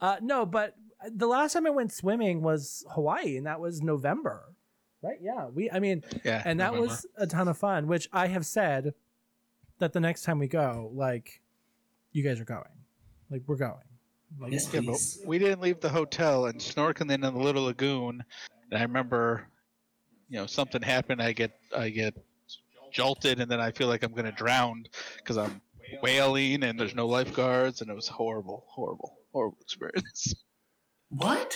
Uh, no, but the last time I went swimming was Hawaii, and that was November, right? Yeah, we. I mean, Yeah. and that November. was a ton of fun. Which I have said that the next time we go, like, you guys are going, like we're going. Like, Yes, Yeah, but we didn't leave the hotel and snorkeling in the little lagoon. And I remember, you know, something happened. I get I get jolted, and then I feel like I'm gonna drown because I'm wailing and there's no lifeguards, and it was horrible, horrible, horrible experience. What?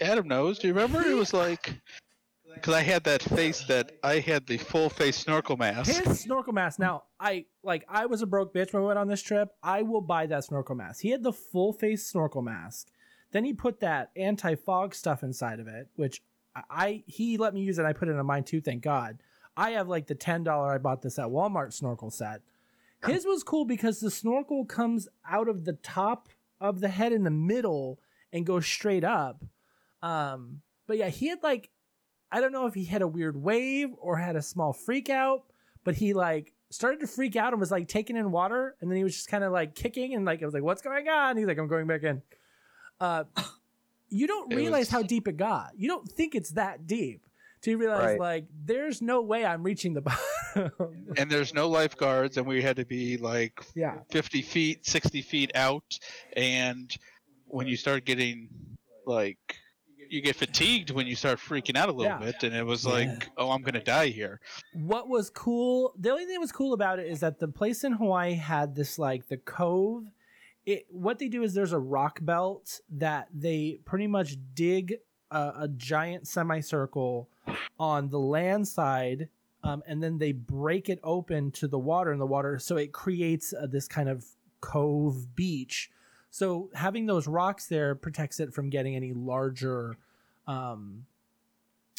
Adam knows. Do you remember? It was like because I had that face that I had the full face snorkel mask. His snorkel mask. Now, I like I was a broke bitch when we went on this trip. I will buy that snorkel mask. He had the full face snorkel mask. Then he put that anti fog stuff inside of it, which I, he let me use it. and I put it on mine too. Thank God. I have like the ten dollar. I bought this at Walmart snorkel set. His was cool because the snorkel comes out of the top of the head in the middle and goes straight up. Um, but yeah, he had like I don't know if he had a weird wave or had a small freak out, but he like started to freak out and was like taking in water, and then he was just kind of like kicking and like I was like, "What's going on?" He's like, "I'm going back in." Uh, you don't It realize was- how deep it got. You don't think it's that deep. till you realize Right. like there's no way I'm reaching the bottom. and there's no lifeguards, and we had to be like yeah, 50 feet, 60 feet out. And when you start getting like, you get fatigued when you start freaking out a little Yeah. bit, and it was Yeah. like, oh, I'm gonna die here. what was cool the only thing that was cool about it is that the place in hawaii had this like the cove it what they do is there's a rock belt that they pretty much dig a, a giant semicircle on the land side um, and then they break it open to the water and the water so it creates uh, this kind of cove beach so having those rocks there protects it from getting any larger um,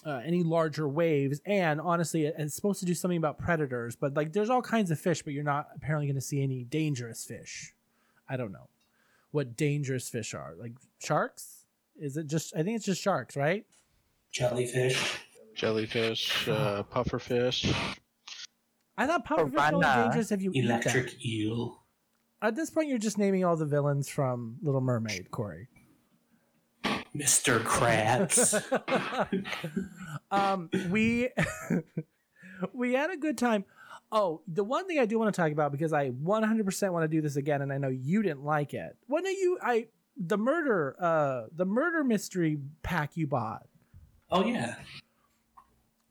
uh, any larger waves. And honestly, it- it's supposed to do something about predators, but like there's all kinds of fish, but you're not apparently going to see any dangerous fish. I don't know what dangerous fish are. Like sharks? Is it just, I think it's just sharks, right? Jellyfish. Jellyfish, uh, pufferfish. I thought pufferfish are dangerous if you eat them. Electric eel. At this point, you're just naming all the villains from Little Mermaid, Corey. Mr. Krabs. um, we we had a good time. Oh, the one thing I do want to talk about because I 100% want to do this again, and I know you didn't like it. When are you? I the murder, uh, the murder mystery pack you bought. oh yeah.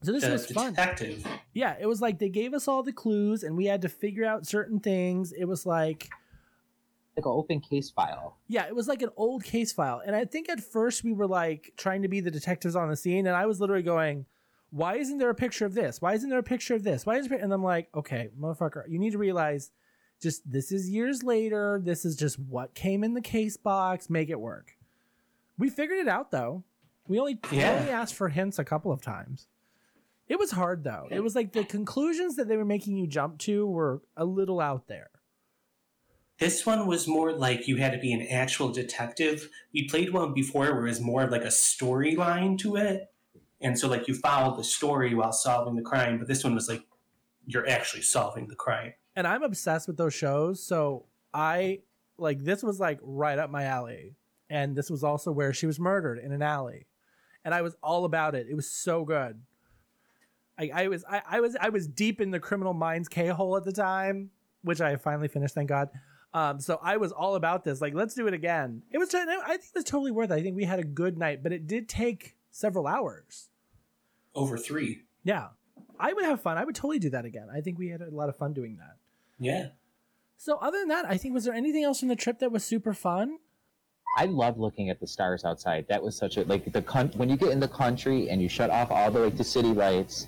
So this The was fun. detective. Yeah, it was like they gave us all the clues, and we had to figure out certain things. It was like like an open case file. Yeah, it was like an old case file. And I think at first we were like trying to be the detectives on the scene. And I was literally going, why isn't there a picture of this? Why isn't there a picture of this? Why is there? And I'm like, okay, motherfucker, you need to realize just this is years later. This is just what came in the case box. Make it work. We figured it out though. We only, Yeah. only asked for hints a couple of times. It was hard though. It was like the conclusions that they were making you jump to were a little out there. This one was more like you had to be an actual detective. We played one before where it was more of like a storyline to it. And so like you followed the story while solving the crime, but this one was like you're actually solving the crime. and I'm obsessed with those shows. So I like this was like right up my alley, and this was also where she was murdered in an alley, and I was all about it. It was so good. I, I was I, I was I was deep in the Criminal Minds K hole at the time, which I finally finished, thank God. Um, so I was all about this. Like, let's do it again. It was. I think it was totally worth it. I think we had a good night, but it did take several hours. Over three. Yeah, I would have fun. I would totally do that again. I think we had a lot of fun doing that. Yeah. So other than that, I think was there anything else from the trip that was super fun? I love looking at the stars outside. That was such a like the con- when you get in the country and you shut off all the like the city lights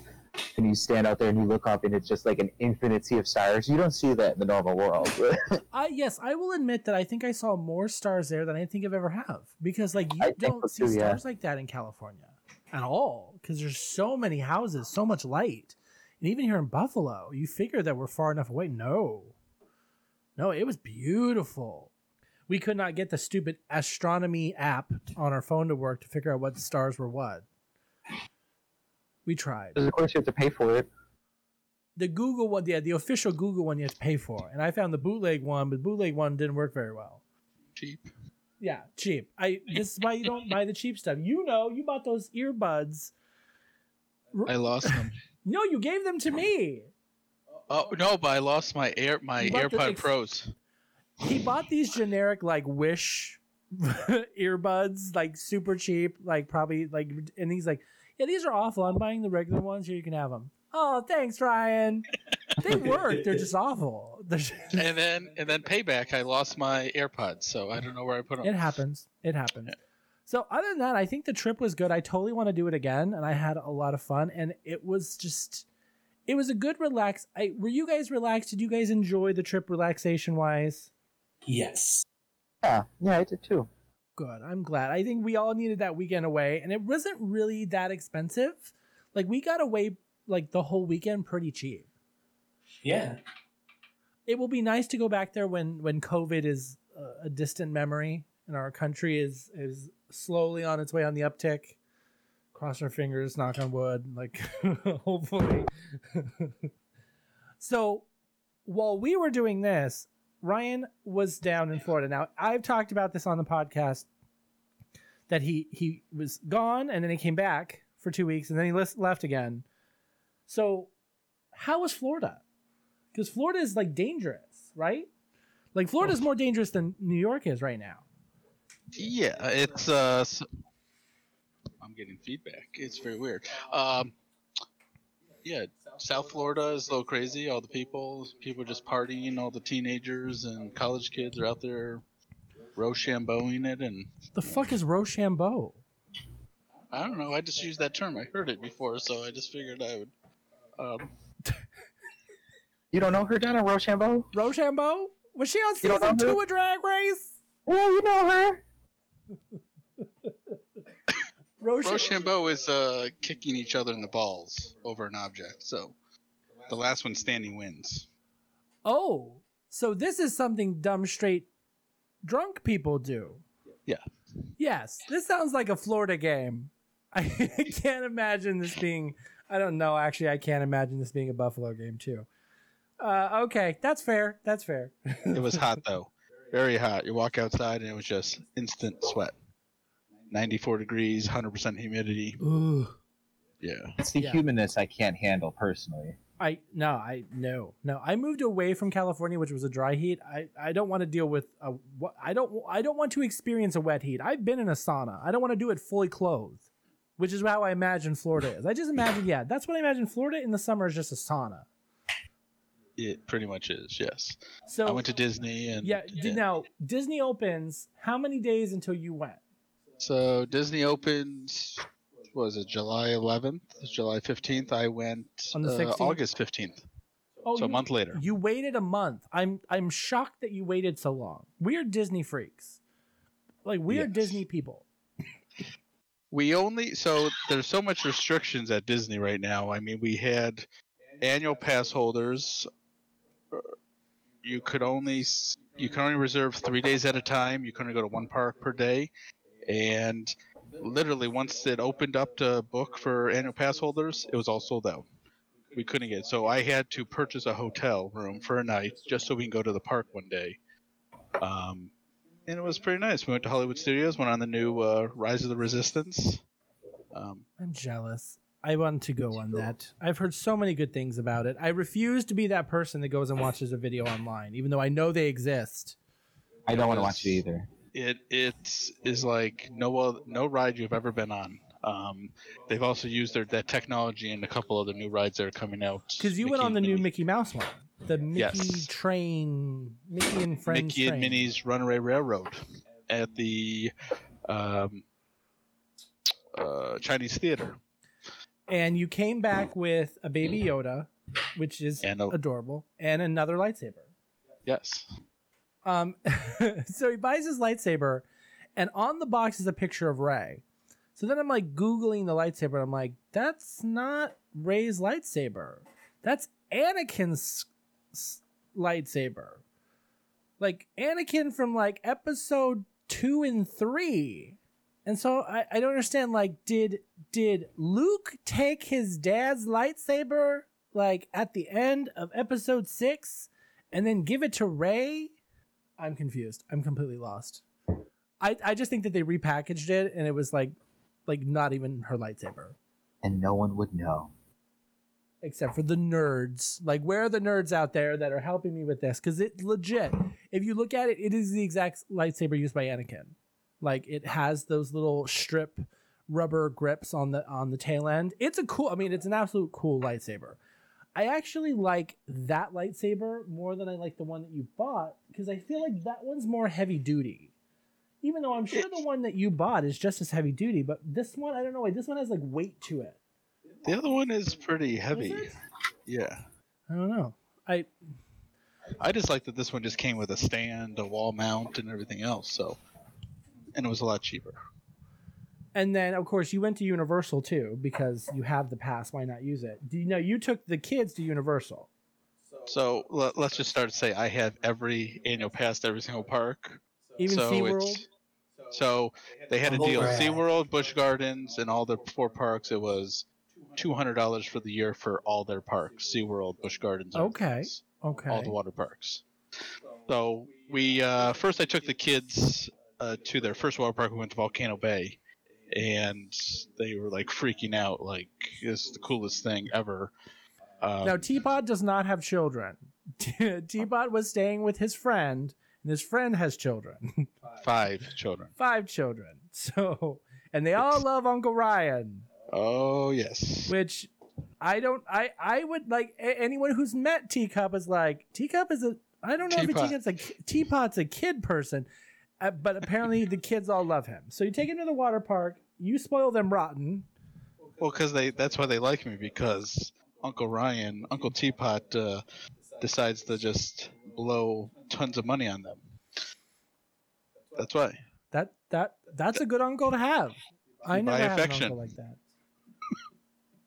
and you stand out there and you look up and it's just like an infinite sea of stars. You don't see that in the normal world. I yes, I will admit that I think I saw more stars there than I think I've ever have because like you I don't see too, yeah. stars like that in California at all because there's so many houses, so much light. And even here in Buffalo, you figure that we're far enough away. No. No, it was beautiful. We could not get the stupid astronomy app on our phone to work to figure out what the stars were what. We tried. Because of course you have to pay for it. The Google one, yeah, the official Google one you have to pay for. And I found the bootleg one, but the bootleg one didn't work very well. Cheap. Yeah, cheap. I this is why you don't buy the cheap stuff. You know, you bought those earbuds. I lost them. No, you gave them to me. Oh no, but I lost my air my You the AirPod ex- Pros. He bought these generic like Wish earbuds, like super cheap, like probably like, and he's like, "Yeah, these are awful. I'm buying the regular ones. Here, you can have them." Oh, thanks, Ryan. They work. They're just awful. They're just- And then and then payback, I lost my AirPods, so I don't know where I put them. It happens. It happens. So other than that, I think the trip was good. I totally want to do it again, and I had a lot of fun. And it was just, it was a good relax. I were you guys relaxed? Did you guys enjoy the trip relaxation wise? Yes. Yeah, yeah, I did too. Good. I'm glad. I think we all needed that weekend away, and it wasn't really that expensive. Like we got away like the whole weekend pretty cheap. Yeah. It will be nice to go back there when when COVID is a, a distant memory and our country is is slowly on its way on the uptick. Cross our fingers, knock on wood, like hopefully. so while we were doing this, Ryan was down in Florida. Now I've talked about this on the podcast that he he was gone and then he came back for two weeks and then he left again. So how was Florida? Because Florida is like dangerous, right? Like Florida is more dangerous than New York is right now. Yeah, it's uh. s I'm getting feedback. It's very weird. Um, yeah, South Florida is a little crazy. All the people, people are just partying. All the teenagers and college kids are out there rochambeauing it, and The fuck is Rochambeau? I don't know. I just used that term. I heard it before, so I just figured I would. Um, You don't know her, Donna Rochambeau? Rochambeau? Was she on season two of Drag Race? Yeah, you know her. Rochambeau. Is uh, kicking each other in the balls over an object. So the last one standing wins. Oh, so this is something dumb straight drunk people do. Yeah. Yes, this sounds like a Florida game. I can't imagine this being. I don't know. Actually, I can't imagine this being a Buffalo game too. Uh, okay, that's fair. That's fair. It was hot though, very hot. You walk outside and it was just instant sweat. 94 degrees, 100% humidity. Ooh. Yeah. It's the Yeah. humanness I can't handle personally. I no, I no, no. I moved away from California, which was a dry heat. I, I don't want to deal with a what I don't I don't want to experience a wet heat. I've been in a sauna. I don't want to do it fully clothed, which is how I imagine Florida is. I just imagine, yeah, that's what I imagine. Florida in the summer is just a sauna. It pretty much is, yes. So I went to Disney and yeah, did now Disney opens. How many days until you went? So Disney opens was it July 11th, July 15th. I went On the uh, 16th? August 15th. Oh, so a you, month later. You waited a month. I'm I'm shocked that you waited so long. We're Disney freaks. Like we are Disney people. We only so there's so much restrictions at Disney right now. I mean, we had annual pass holders. You could only you can only reserve three days at a time. You can only go to one park per day, and literally once it opened up to book for annual pass holders, it was all sold out. We couldn't get it. so I had to purchase a hotel room for a night just so we can go to the park one day. Um, and it was pretty nice. We went to Hollywood Studios, went on the new uh, Rise of the Resistance. Um, I'm jealous. I want to go on that. I've heard so many good things about it. I refuse to be that person that goes and watches a video online, even though I know they exist. I don't want to watch it either. It it is like no no ride you've ever been on. Um, they've also used their that technology in a couple of the new rides that are coming out. Because you went on the new Minnie- Mickey Mouse one, the Mickey Yes. train, Mickey and Friends Mickey and. Minnie's Runaway Railroad at the um, uh, Chinese Theater. And you came back with a baby Yoda, which is And a- adorable, and another lightsaber. Yes. Um, so he buys his lightsaber, and on the box is a picture of Rey. So then I'm like googling the lightsaber, and I'm like, that's not Rey's lightsaber. That's Anakin's lightsaber. Like Anakin from like episode two and three. And so I, I don't understand, like, did did Luke take his dad's lightsaber like at the end of episode six and then give it to Ray? I'm confused. I'm completely lost. I, I just think that they repackaged it and it was like like not even her lightsaber. And no one would know. except for the nerds. Like, where are the nerds out there that are helping me with this? Because it legit, if you look at it, it is the exact lightsaber used by Anakin. Like, it has those little strip rubber grips on the on the tail end. It's a cool. I mean, it's an absolute cool lightsaber. I actually like that lightsaber more than I like the one that you bought because I feel like that one's more heavy duty. Even though I'm sure the one that you bought is just as heavy duty, but this one I don't know. why. This one has like weight to it. The other one is pretty heavy. it? Yeah. I don't know. I I just like that this one just came with a stand, a wall mount, and everything else. So, and it was a lot cheaper. And then, of course, you went to Universal too because you have the pass. Why not use it? Do you know you took the kids to Universal? So let, let's just start to say I have every annual pass to every single park. Even so SeaWorld? it's- So they had a deal. right. SeaWorld, Busch Gardens, and all the four parks. It was two hundred dollars for the year for all their parks. SeaWorld, Busch Gardens. Okay. everything. Okay. all the water parks. So we uh, first I took the kids uh, to their first water park. We went to Volcano Bay, and they were like freaking out, like this is the coolest thing ever. Um, now Teapot does not have children. Teapot was staying with his friend, and his friend has children, five children. five children. So, and they all love Uncle Ryan, Oh yes. which I don't. I I would like a- anyone who's met Teacup is like Teacup is a. I don't know if Teapot. Teacup's a Teapot's a kid person, uh, but apparently the kids all love him. So you take him to the water park. You spoil them rotten. Well, because they that's why they like me because Uncle Ryan, Uncle Teapot, uh, decides to just blow tons of money on them. That's why. That that that's a good uncle to have. I never buy had an uncle like that.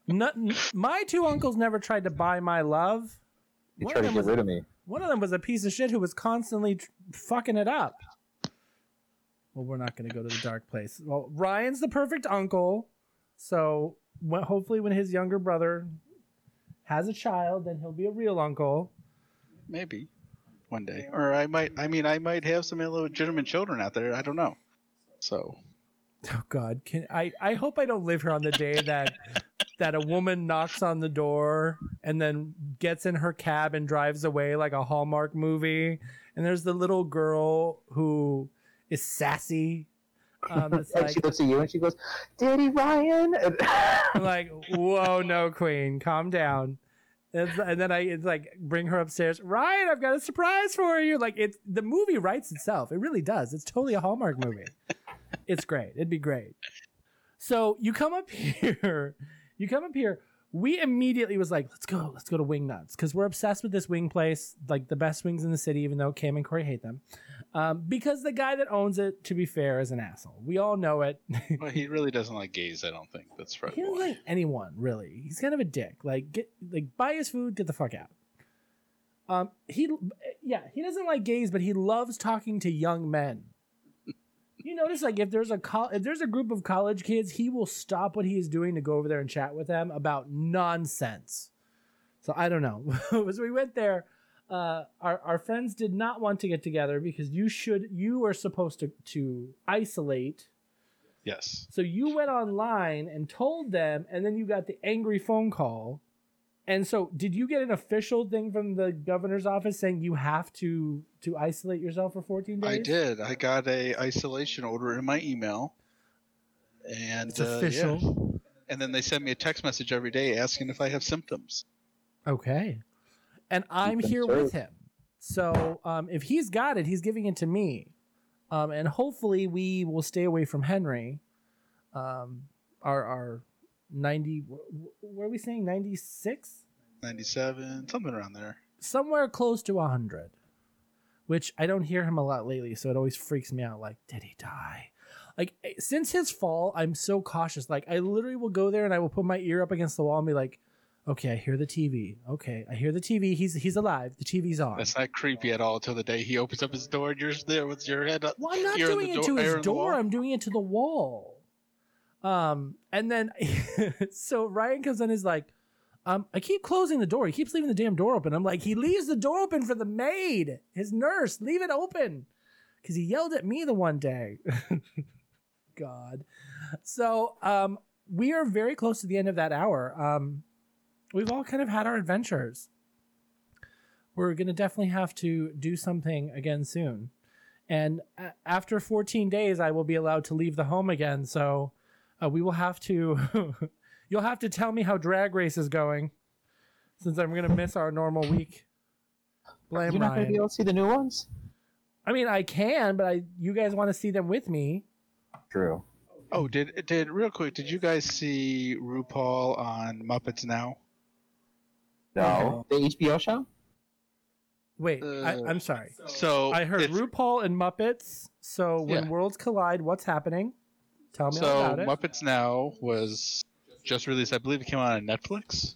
Not, my two uncles never tried to buy my love. They One try of, to them get was, rid of me. one of them was a piece of shit who was constantly tr- fucking it up. Well, we're not going to go to the dark place. Well, Ryan's the perfect uncle. So when, hopefully, when his younger brother has a child, then he'll be a real uncle. Maybe one day, or I might. I mean, I might have some illegitimate children out there. I don't know. So Oh God, can I? I hope I don't live here on the day that that a woman knocks on the door and then gets in her cab and drives away like a Hallmark movie. And there's the little girl who is sassy. Um, it's and like, she looks at you and she goes, "Daddy Ryan." I'm like, whoa, no, queen, calm down. It's, and then I it's like bring her upstairs. Ryan, I've got a surprise for you. Like it's the movie writes itself. It really does. It's totally a Hallmark movie. it's great. It'd be great. So you come up here. You come up here. We immediately was like, let's go, let's go to Wing Nuts because we're obsessed with this wing place, like the best wings in the city. Even though Cam and Corey hate them, um, because the guy that owns it, to be fair, is an asshole. We all know it. well, he really doesn't like gays. I don't think that's right. He doesn't like anyone really. He's kind of a dick. Like get like buy his food, get the fuck out. Um, he yeah, he doesn't like gays, but he loves talking to young men. You notice like if there's a col- if there's a group of college kids, he will stop what he is doing to go over there and chat with them about nonsense. So I don't know. As we went there, uh, our our friends did not want to get together because you should you are supposed to to isolate Yes. so you went online and told them, and then you got the angry phone call. And so, did you get an official thing from the governor's office saying you have to to isolate yourself for 14 days? I did. I got a isolation order in my email, and It's uh, yeah. official. And then they send me a text message every day asking if I have symptoms. Okay. And I'm here served. with him. So, um, if he's got it, he's giving it to me. Um, and hopefully, we will stay away from Henry. Um, our our 90. wh- wh- What are we saying? 96. 97, something around there. somewhere close to 100 which i don't hear him a lot lately so it always freaks me out like did he die like eh, since his fall i'm so cautious like i literally will go there and i will put my ear up against the wall and be like Okay, I hear the TV. Okay, I hear the TV. He's he's alive. The TV's on. That's not creepy at all until the day he opens up his door and you're there with your head up. Well, I'm not doing it to his door. I'm doing it to the wall. Um, and then so Ryan comes in and is like, um, I keep closing the door. He keeps leaving the damn door open. I'm like, he leaves the door open for the maid, his nurse. Leave it open. Because he yelled at me the one day. God. So um we are very close to the end of that hour. Um we've all kind of had our adventures. We're gonna definitely have to do something again soon and a- after 14 days i will be allowed to leave the home again so uh, we will have to you'll have to tell me how drag race is going since i'm going to miss our normal week blame You're not going to be able to see the new ones? i mean i can but i you guys want to see them with me True. Oh, did did real quick? Did you guys see RuPaul on Muppets Now? No. The HBO show? wait I, Uh, i'm sorry So i heard rupaul and muppets so when Yeah. worlds collide what's happening tell me So about it Muppets Now was just released. I believe it came out on Netflix,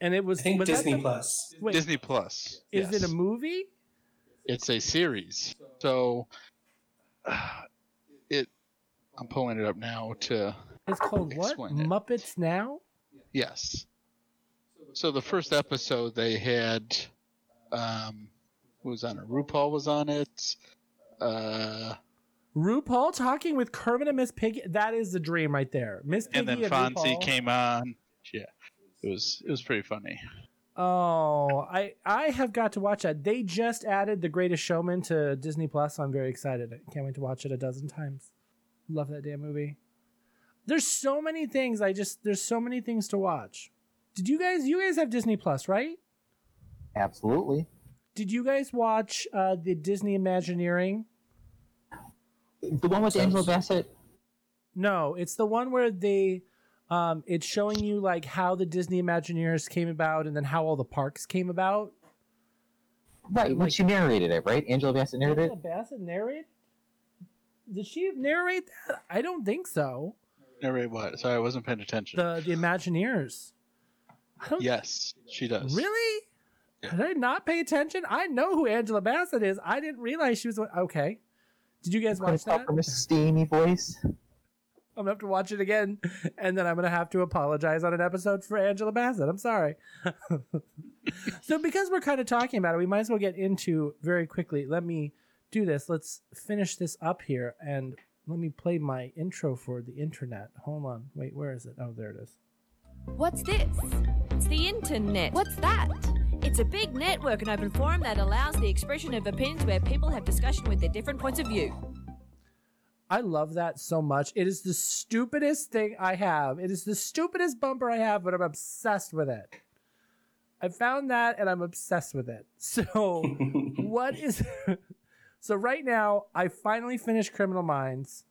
and it was I think was Disney the- Plus. wait, Disney Plus. is yes. it a movie It's a series. So it. I'm pulling it up now to it's called what it. muppets now yes. So the first episode they had, um, who was on it? RuPaul was on it. Uh, RuPaul talking with Kermit and Miss Piggy. That is the dream right there. Miss Piggy and then Fonzie RuPaul. came on. Yeah, it was it was pretty funny. Oh, I I have got to watch that. They just added The Greatest Showman to Disney Plus. So I'm very excited. I can't wait to watch it a dozen times. Love that damn movie. There's so many things. I just there's so many things to watch. Did you guys you guys have Disney Plus, right? Absolutely. Did you guys watch uh, the Disney Imagineering? The one with Angela Bassett? No, it's the one where they um it's showing you like how the Disney Imagineers came about and then how all the parks came about. Right, when Like- she narrated it, right? Angela Bassett narrated Angela it? Bassett narrate? Did she narrate that? I don't think so. Narrate what? Sorry, I wasn't paying attention. The the Imagineers. I don't yes, she does. really. Did I not pay attention? I know who Angela Bassett is. I didn't realize she was okay. Did you guys Couldn't watch stop that? her Mrs. Steamy voice. I'm gonna have to watch it again, and then I'm gonna have to apologize on an episode for Angela Bassett. I'm sorry. so because we're kind of talking about it, we might as well get into very quickly. Let me do this. Let's finish this up here, and let me play my intro for the internet. Hold on. Wait, where is it? Oh, there it is. What's this? It's the internet. What's that? It's a big network and open forum that allows the expression of opinions where people have discussion with their different points of view. I love that so much. It is the stupidest thing I have. It is the stupidest bumper I have, but I'm obsessed with it. I found that and I'm obsessed with it. So, what is. so, right now, I finally finished Criminal Minds.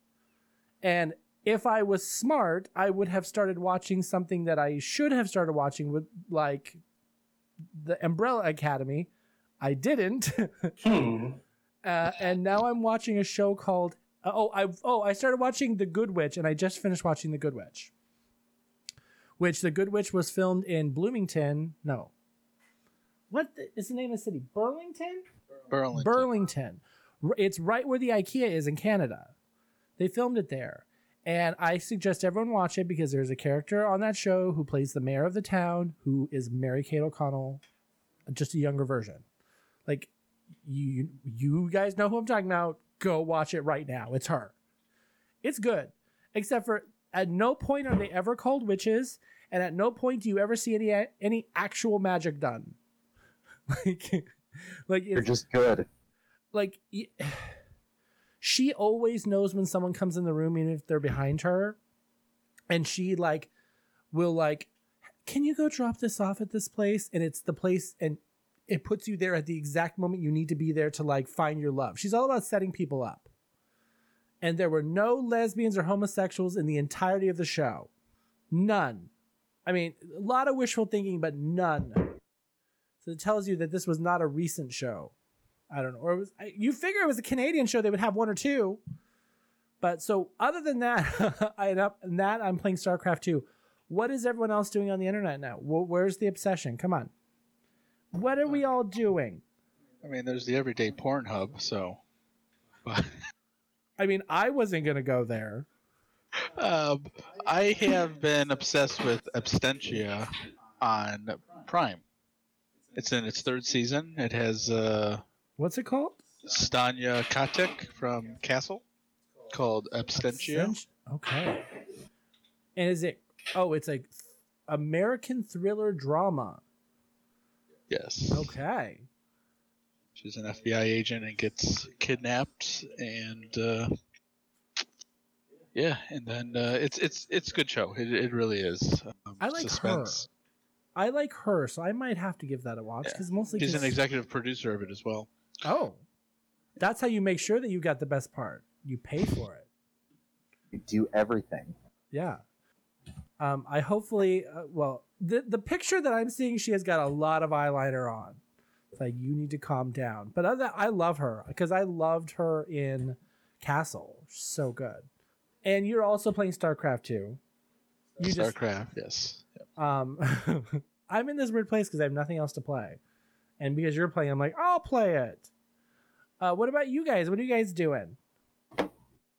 And if I was smart, I would have started watching something that I should have started watching with, like, the Umbrella Academy. I didn't. Hmm. uh, and now I'm watching a show called uh, oh I oh I started watching The Good Witch and I just finished watching The Good Witch, which The Good Witch was filmed in Bloomington. No, what the, is the name of the city? Burlington. Burlington. Burlington. It's right where the IKEA is in Canada. They filmed it there. And I suggest everyone watch it because there's a character on that show who plays the mayor of the town who is Mary Kate O'Connell, just a younger version. Like you you guys know who I'm talking about. Go watch it right now. It's her. It's good. Except for at no point are they ever called witches, and at no point do you ever see any any actual magic done. like like They're just good. like y- she always knows when someone comes in the room even if they're behind her and she like will like can you go drop this off at this place? And it's the place and it puts you there at the exact moment you need to be there to like find your love. She's all about setting people up. And there were no lesbians or homosexuals in the entirety of the show. None. I mean a lot of wishful thinking but none. So it tells you that this was not a recent show I don't know. Or it was I, you figure it was a Canadian show, they would have one or two. But so other than that, I and that I'm playing StarCraft 2. What is everyone else doing on the internet now? Wh- Where's the obsession? Come on. What are we all doing? I mean, there's the everyday porn hub, so. I mean, I wasn't gonna go there. um, I have been obsessed with Absentia on Prime. It's in its third season. It has uh, What's it called? Stana Katic from Castle, called Absentia. Okay. And is it? Oh, it's like American thriller drama. Yes. Okay. She's an FBI agent and gets kidnapped, and uh, yeah, and then uh, it's it's it's a good show. It, it really is. Um, I like suspense. I like her, so I might have to give that a watch Yeah. because mostly She's an executive producer of it as well. Oh, that's how you make sure that you got the best part. You pay for it. You do everything. Yeah. Um, I hopefully, uh, well, the the picture that I'm seeing, she has got a lot of eyeliner on. It's like you need to calm down. But other, I love her because I loved her in Castle. She's so good. And you're also playing StarCraft too. You just StarCraft, yes. um, I'm in this weird place because I have nothing else to play, and because you're playing, I'm like, I'll play it. Uh, what about you guys? What are you guys doing?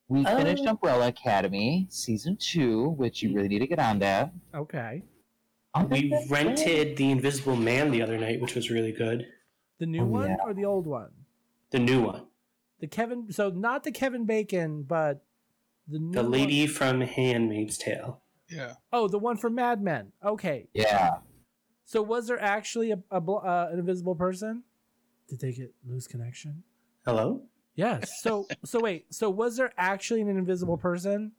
We Oh. finished Umbrella Academy season two, which you really need to get on that. Okay, We rented The Invisible Man the other night, which was really good. the new Oh, one yeah. or the old one? The new one. The Kevin, so not the Kevin Bacon, but the new The one- lady from Handmaid's Tale. Yeah. Oh, the one from Mad Men. Okay, Yeah. so was there actually a, a uh, an invisible person? Did they get lose connection? Hello? Yes. So so wait. So was there actually an invisible person?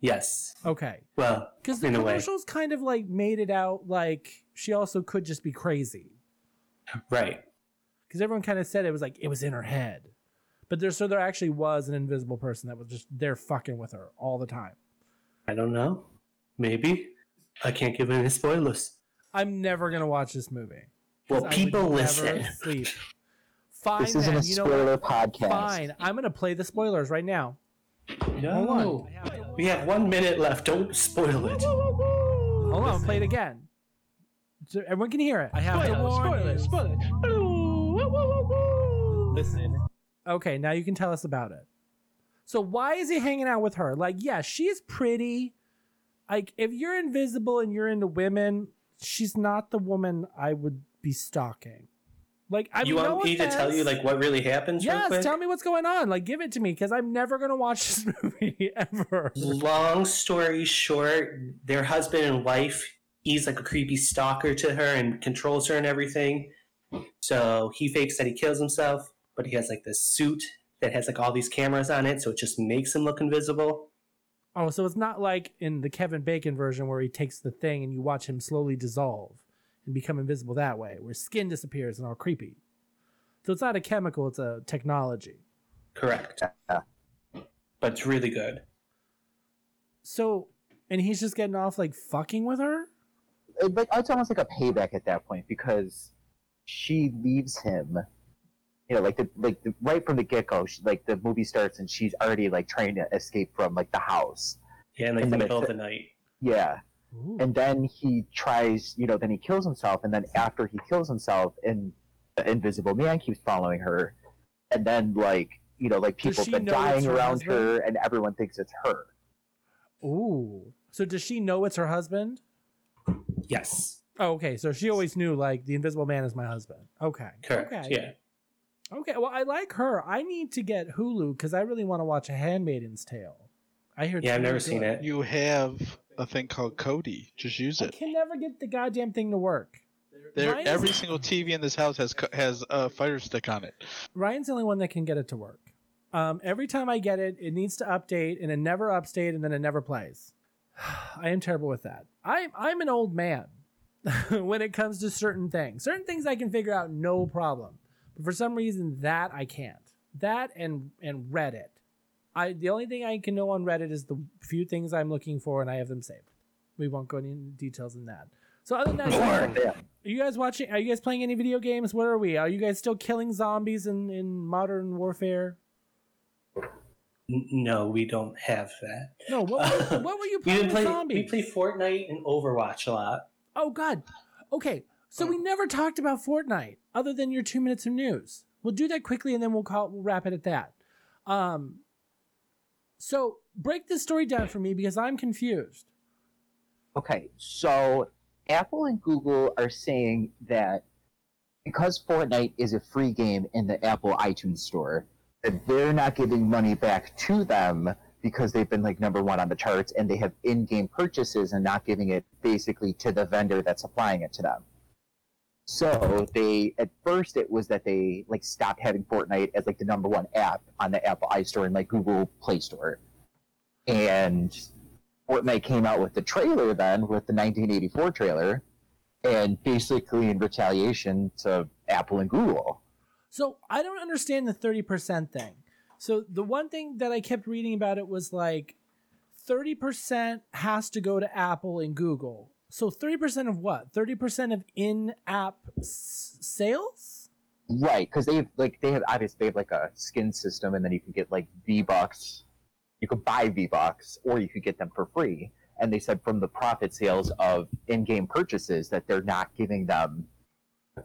Yes. Okay. Well, Because the in a way. commercials kind of like made it out like she also could just be crazy. Right. Because everyone kind of said it was like it was in her head. But there, so there actually was an invisible person that was just there fucking with her all the time. I don't know. Maybe. I can't give any spoilers. I'm never gonna watch this movie. Well, people listen. Sleep. Fine, This isn't then. a you know spoiler podcast. Fine. I'm gonna play the spoilers right now. No. Hold on. We have one minute left. Don't spoil it. Hold on. Play it again. So everyone can hear it. I have to warn you. Listen. Okay, now you can tell us about it. So why is he hanging out with her? Like, yeah, she's pretty. Like, if you're invisible and you're into women, she's not the woman I would be stalking. Like, I you mean, want no me to tell you like what really happens real Yes, quick? tell me what's going on. Like, give it to me because I'm never gonna watch this movie ever. Long story short, their husband and wife, he's like a creepy stalker to her and controls her and everything. So he fakes that he kills himself, but he has like this suit that has like all these cameras on it, so it just makes him look invisible. Oh, so it's not like in the Kevin Bacon version where he takes the thing and you watch him slowly dissolve and become invisible that way, where skin disappears and all creepy. So it's not a chemical; it's a technology. Correct. Yeah. But it's really good. So, and he's just getting off like fucking with her. Uh, But it's almost like a payback at that point because she leaves him. You know, like the like the, right from the get go, like the movie starts and she's already like trying to escape from like the house. Yeah, in like And the then middle of the night. Yeah, Ooh. and then he tries. You know, then he kills himself, and then after he kills himself, and the Invisible Man keeps following her, and then like you know, like people she have been dying around husband? her, and everyone thinks it's her. Ooh. So does she know it's her husband? Yes. Oh, okay. So she always knew like the Invisible Man is my husband. Okay. Correct. Okay. Yeah. Okay. Well, I like her. I need to get Hulu because I really want to watch A Handmaiden's Tale. I hear. Yeah, I've really never seen good. it. You have a thing called Kodi. Just use it. I it. can never get the goddamn thing to work. There, Ryan's- every single TV in this house has co- has a fire stick on it. Ryan's the only one that can get it to work. Um, every time I get it, it needs to update, and it never updates, and then it never plays. I am terrible with that. I'm I'm an old man when it comes to certain things. Certain things I can figure out no problem, but for some reason that I can't. That and and Reddit. I the only thing I can know on Reddit is the few things I'm looking for, and I have them saved. We won't go into details in that. So other than that, are you guys watching? Are you guys playing any video games? Where are we? Are you guys still killing zombies in, in modern warfare? No, we don't have that. No, what, were- what were you playing didn't with play. zombies? We play Fortnite and Overwatch a lot. Oh God. Okay, so we never talked about Fortnite other than your two minutes of news. We'll do that quickly and then we'll call we'll wrap it at that. Um. So break this story down for me because I'm confused. Okay, so Apple and Google are saying that because Fortnite is a free game in the Apple iTunes store, that they're not giving money back to them because they've been like number one on the charts and they have in-game purchases and not giving it basically to the vendor that's supplying it to them. So they at first it was that they like stopped having Fortnite as like the number one app on the Apple iStore and like Google Play Store. And Fortnite came out with the trailer then with the 1984 trailer, and basically in retaliation to Apple and Google. So I don't understand the 30% thing. So the one thing that I kept reading about it was like 30% has to go to Apple and Google. So 30% of what? 30% of in-app s- sales? Right, because they have like they have obviously they have like a skin system, and then you can get like V Bucks. You could buy V Bucks, or you could get them for free. And they said from the profit sales of in-game purchases that they're not giving them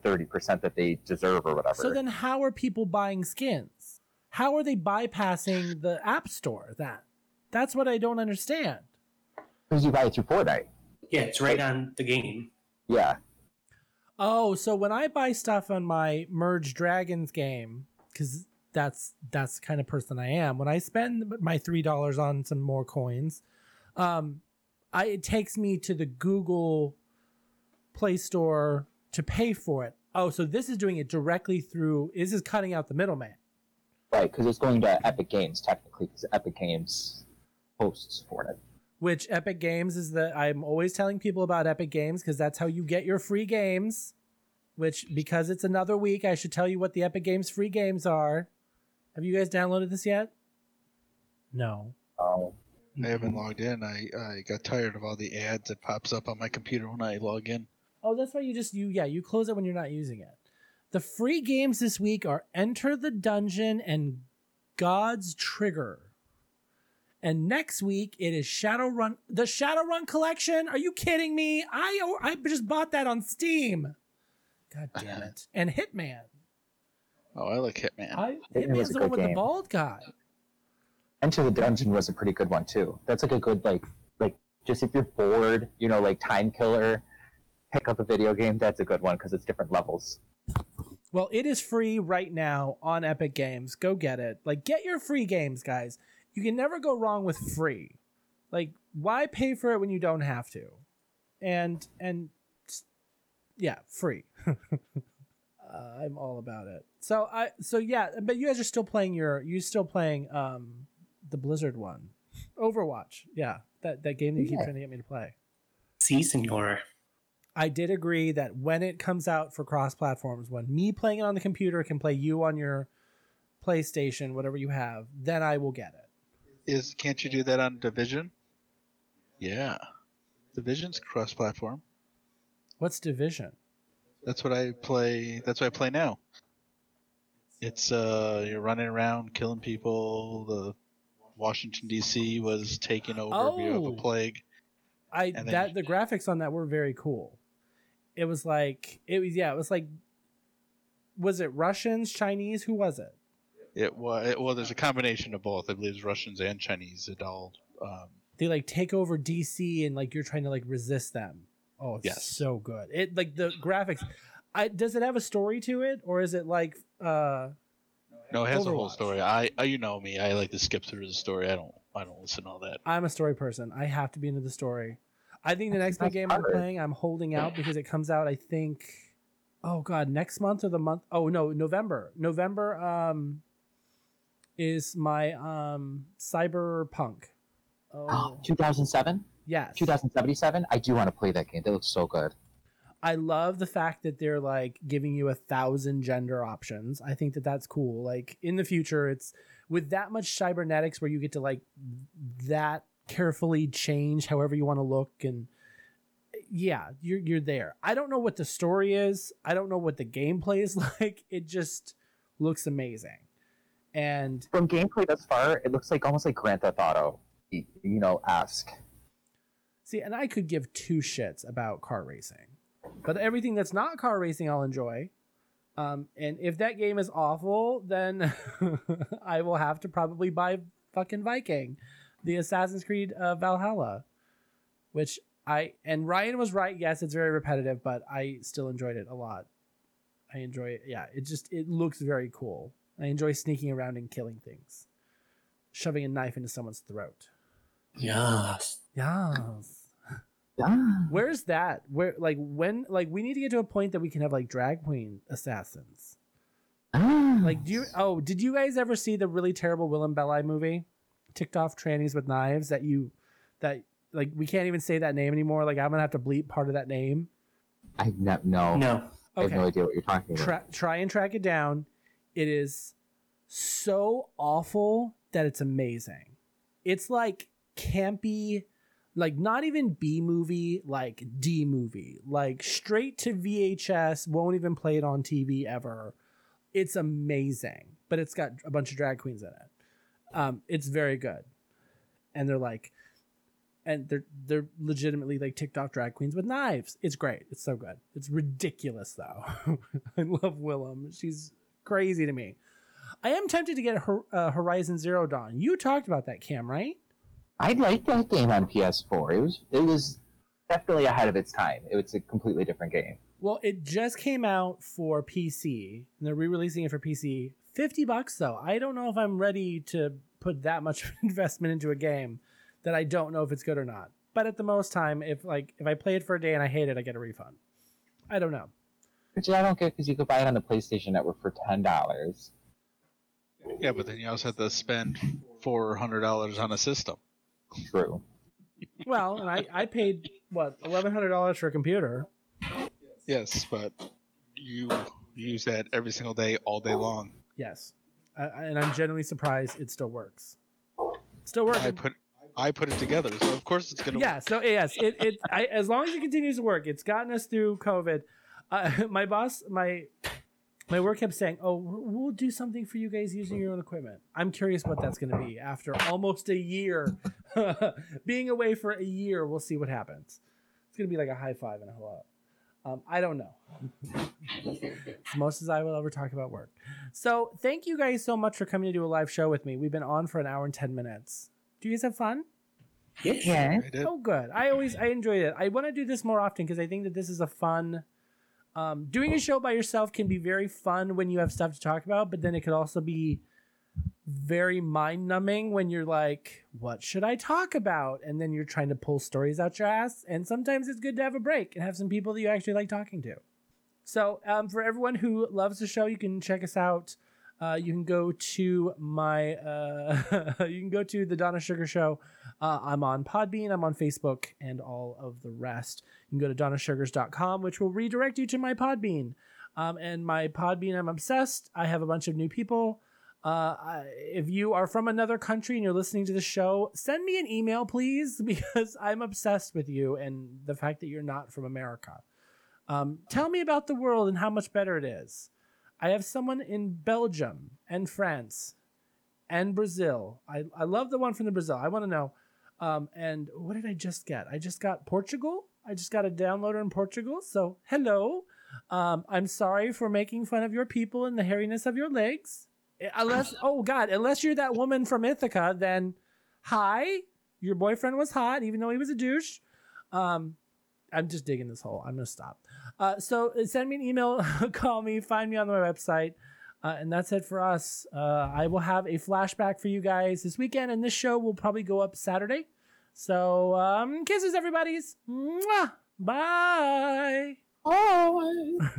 thirty percent that they deserve or whatever. So then how are people buying skins? How are they bypassing the App Store That That's what I don't understand. because you buy it through Fortnite. Yeah, it's right on the game. Yeah, Oh, so when I buy stuff on my Merge Dragons game, because that's that's the kind of person I am. When I spend my three dollars on some more coins, um, I it takes me to the Google Play Store to pay for it. Oh, so this is doing it directly through. This is cutting out the middleman. right, because it's going to Epic Games technically, because Epic Games hosts Fortnite. Which Epic Games is the I'm always telling people about Epic Games because that's how you get your free games. Which because it's another week, I should tell you what the Epic Games free games are. Have you guys downloaded this yet? No. Oh, I hmm. haven't logged in. I, I got tired of all the ads that pops up on my computer when I log in. Oh, that's why you just you yeah, you close it when you're not using it. The free games this week are Enter the Gungeon and God's Trigger. And next week it is Shadowrun the Shadowrun collection. Are you kidding me? I I just bought that on Steam. God damn it. And Hitman. Oh, I like Hitman. I Hitman was Hitman's a the one good with the bald guy. Enter the Gungeon was a pretty good one too. That's like a good like like just if you're bored, you know, like time killer, pick up a video game. That's a good one because it's different levels. Well, it is free right now on Epic Games. Go get it. Like, get your free games, guys. You can never go wrong with free. Like, why pay for it when you don't have to? And and yeah, free. uh, I'm all about it. So I so yeah, but you guys are still playing your you still playing um the Blizzard one, Overwatch. Yeah, that that game that you keep trying to get me to play. See, senor. I did agree that when it comes out for cross platforms, when me playing it on the computer can play you on your PlayStation, whatever you have, then I will get it. Is can't you do that on Division? Yeah, Division's cross-platform. What's Division? That's what I play. That's what I play now. It's uh, you're running around killing people. The Washington D.C. was taken over via of Oh. a plague. I that you- the graphics on that were very cool. It was like it was yeah, it was like was it Russians, Chinese? Who was it? It was well. There's a combination of both. I believe it's Russians and Chinese. It all. Um, They like take over DC and like you're trying to like resist them. Oh, it's Yes. so good. It like the graphics. I does it have a story to it or is it like uh no, it has a whole story. I, I, you know me. I like to skip through the story. I don't. I don't listen to all that. I'm a story person. I have to be into the story. I think the next big That's game I'm playing, I'm holding out because it comes out. I think, oh god, next month or the month? Oh no, November. November um is my um cyberpunk. Oh 2007, yes, 2077. I do want to play that game. That looks so good. I love the fact that they're like giving you a thousand gender options. I think that that's cool. Like in the future, it's with that much cybernetics where you get to like that carefully change however you want to look and yeah, you're you're there. I don't know what the story is. I don't know what the gameplay is like. It just looks amazing. And From gameplay thus far, it looks like almost like Grand Theft Auto, you know, ask. see, and I could give two shits about car racing, but everything that's not car racing, I'll enjoy. Um, and if that game is awful, then I will have to probably buy fucking Viking, the Assassin's Creed uh, Valhalla, which I and Ryan was right. Yes, it's very repetitive, but I still enjoyed it a lot. I enjoy it. Yeah, it just it looks very cool. I enjoy sneaking around and killing things, shoving a knife into someone's throat. Yes. Yes. Yeah. Where's that? Where like when like we need to get to a point that we can have like drag queen assassins. Ah. Like do you oh did you guys ever see the really terrible Willam Belli movie? Ticked off trannies with knives that you that like we can't even say that name anymore. Like I'm gonna have to bleep part of that name. I ne- no, No. I have Okay. no idea what you're talking about. Tra- try and track it down. It is so awful that it's amazing. It's like campy, like not even B movie, like D movie, like straight to VHS, won't even play it on TV ever. It's amazing, but it's got a bunch of drag queens in it. Um, it's very good, and they're like, and they're they're legitimately like TikTok drag queens with knives. It's great. It's so good. It's ridiculous though. I love Willam. She's crazy to me. I am tempted to get uh, Horizon Zero Dawn. You talked about that, Cam, right? I liked that game on PS4. It was it was definitely ahead of its time. It was a completely different game. Well, it just came out for PC, and they're re-releasing it for PC. Fifty bucks though. I don't know if I'm ready to put that much investment into a game that I don't know if it's good or not. But at the most time, if like if I play it for a day and I hate it, I get a refund. I don't know. Which I don't get because you could buy it on the PlayStation Network for ten dollars. Yeah, but then you also have to spend four hundred dollars on a system. True. Well, and I I paid what eleven hundred dollars for a computer. Yes, but you use that every single day, all day long. Yes, I, I- and I'm genuinely surprised it still works. Still working. I put I put it together, so of course it's gonna. yeah so yes it, it I, as long as it continues to work it's gotten us through covid uh, my boss my my work kept saying oh we'll we'll do something for you guys using your own equipment i'm curious what that's going to be after almost a year being away for a year we'll see what happens it's going to be like a high five and a hello um, i don't know as most as i will ever talk about work so thank you guys so much for coming to do a live show with me we've been on for an hour and 10 minutes do you guys have fun Yeah. I. Oh, good. I always I enjoy it. I want to do this more often because I think that this is a fun. Um, doing a show by yourself can be very fun when you have stuff to talk about, but then it could also be very mind numbing when you're like, "What should I talk about?" And then you're trying to pull stories out your ass. And sometimes it's good to have a break and have some people that you actually like talking to. So, um, for everyone who loves the show, you can check us out. Uh, you can go to my, uh, you can go to the Donna Suggarz Show. Uh, I'm on Podbean, I'm on Facebook, and all of the rest. You can go to donnasuggarz.com, which will redirect you to my Podbean. Um, and my Podbean, I'm obsessed. I have a bunch of new people. Uh, if you are from another country and you're listening to the show, send me an email, please, because I'm obsessed with you and the fact that you're not from America. Um, tell me about the world and how much better it is. I have someone in Belgium and France and Brazil. I, I love the one from the Brazil. I want to know. Um, and what did I just get? I just got Portugal. I just got a downloader in Portugal. So hello. Um, I'm sorry for making fun of your people and the hairiness of your legs. Eh, Unless, oh God, unless you're that woman from Ithaca, then hi. Your boyfriend was hot, even though he was a douche. Um, I'm just digging this hole. I'm gonna stop. Uh, so uh, send me an email, call me, find me on my website. Uh, and that's it for us. Uh, I will have a flashback for you guys this weekend, and this show will probably go up Saturday. So, um, kisses, everybody's. Mwah! Bye. Oh.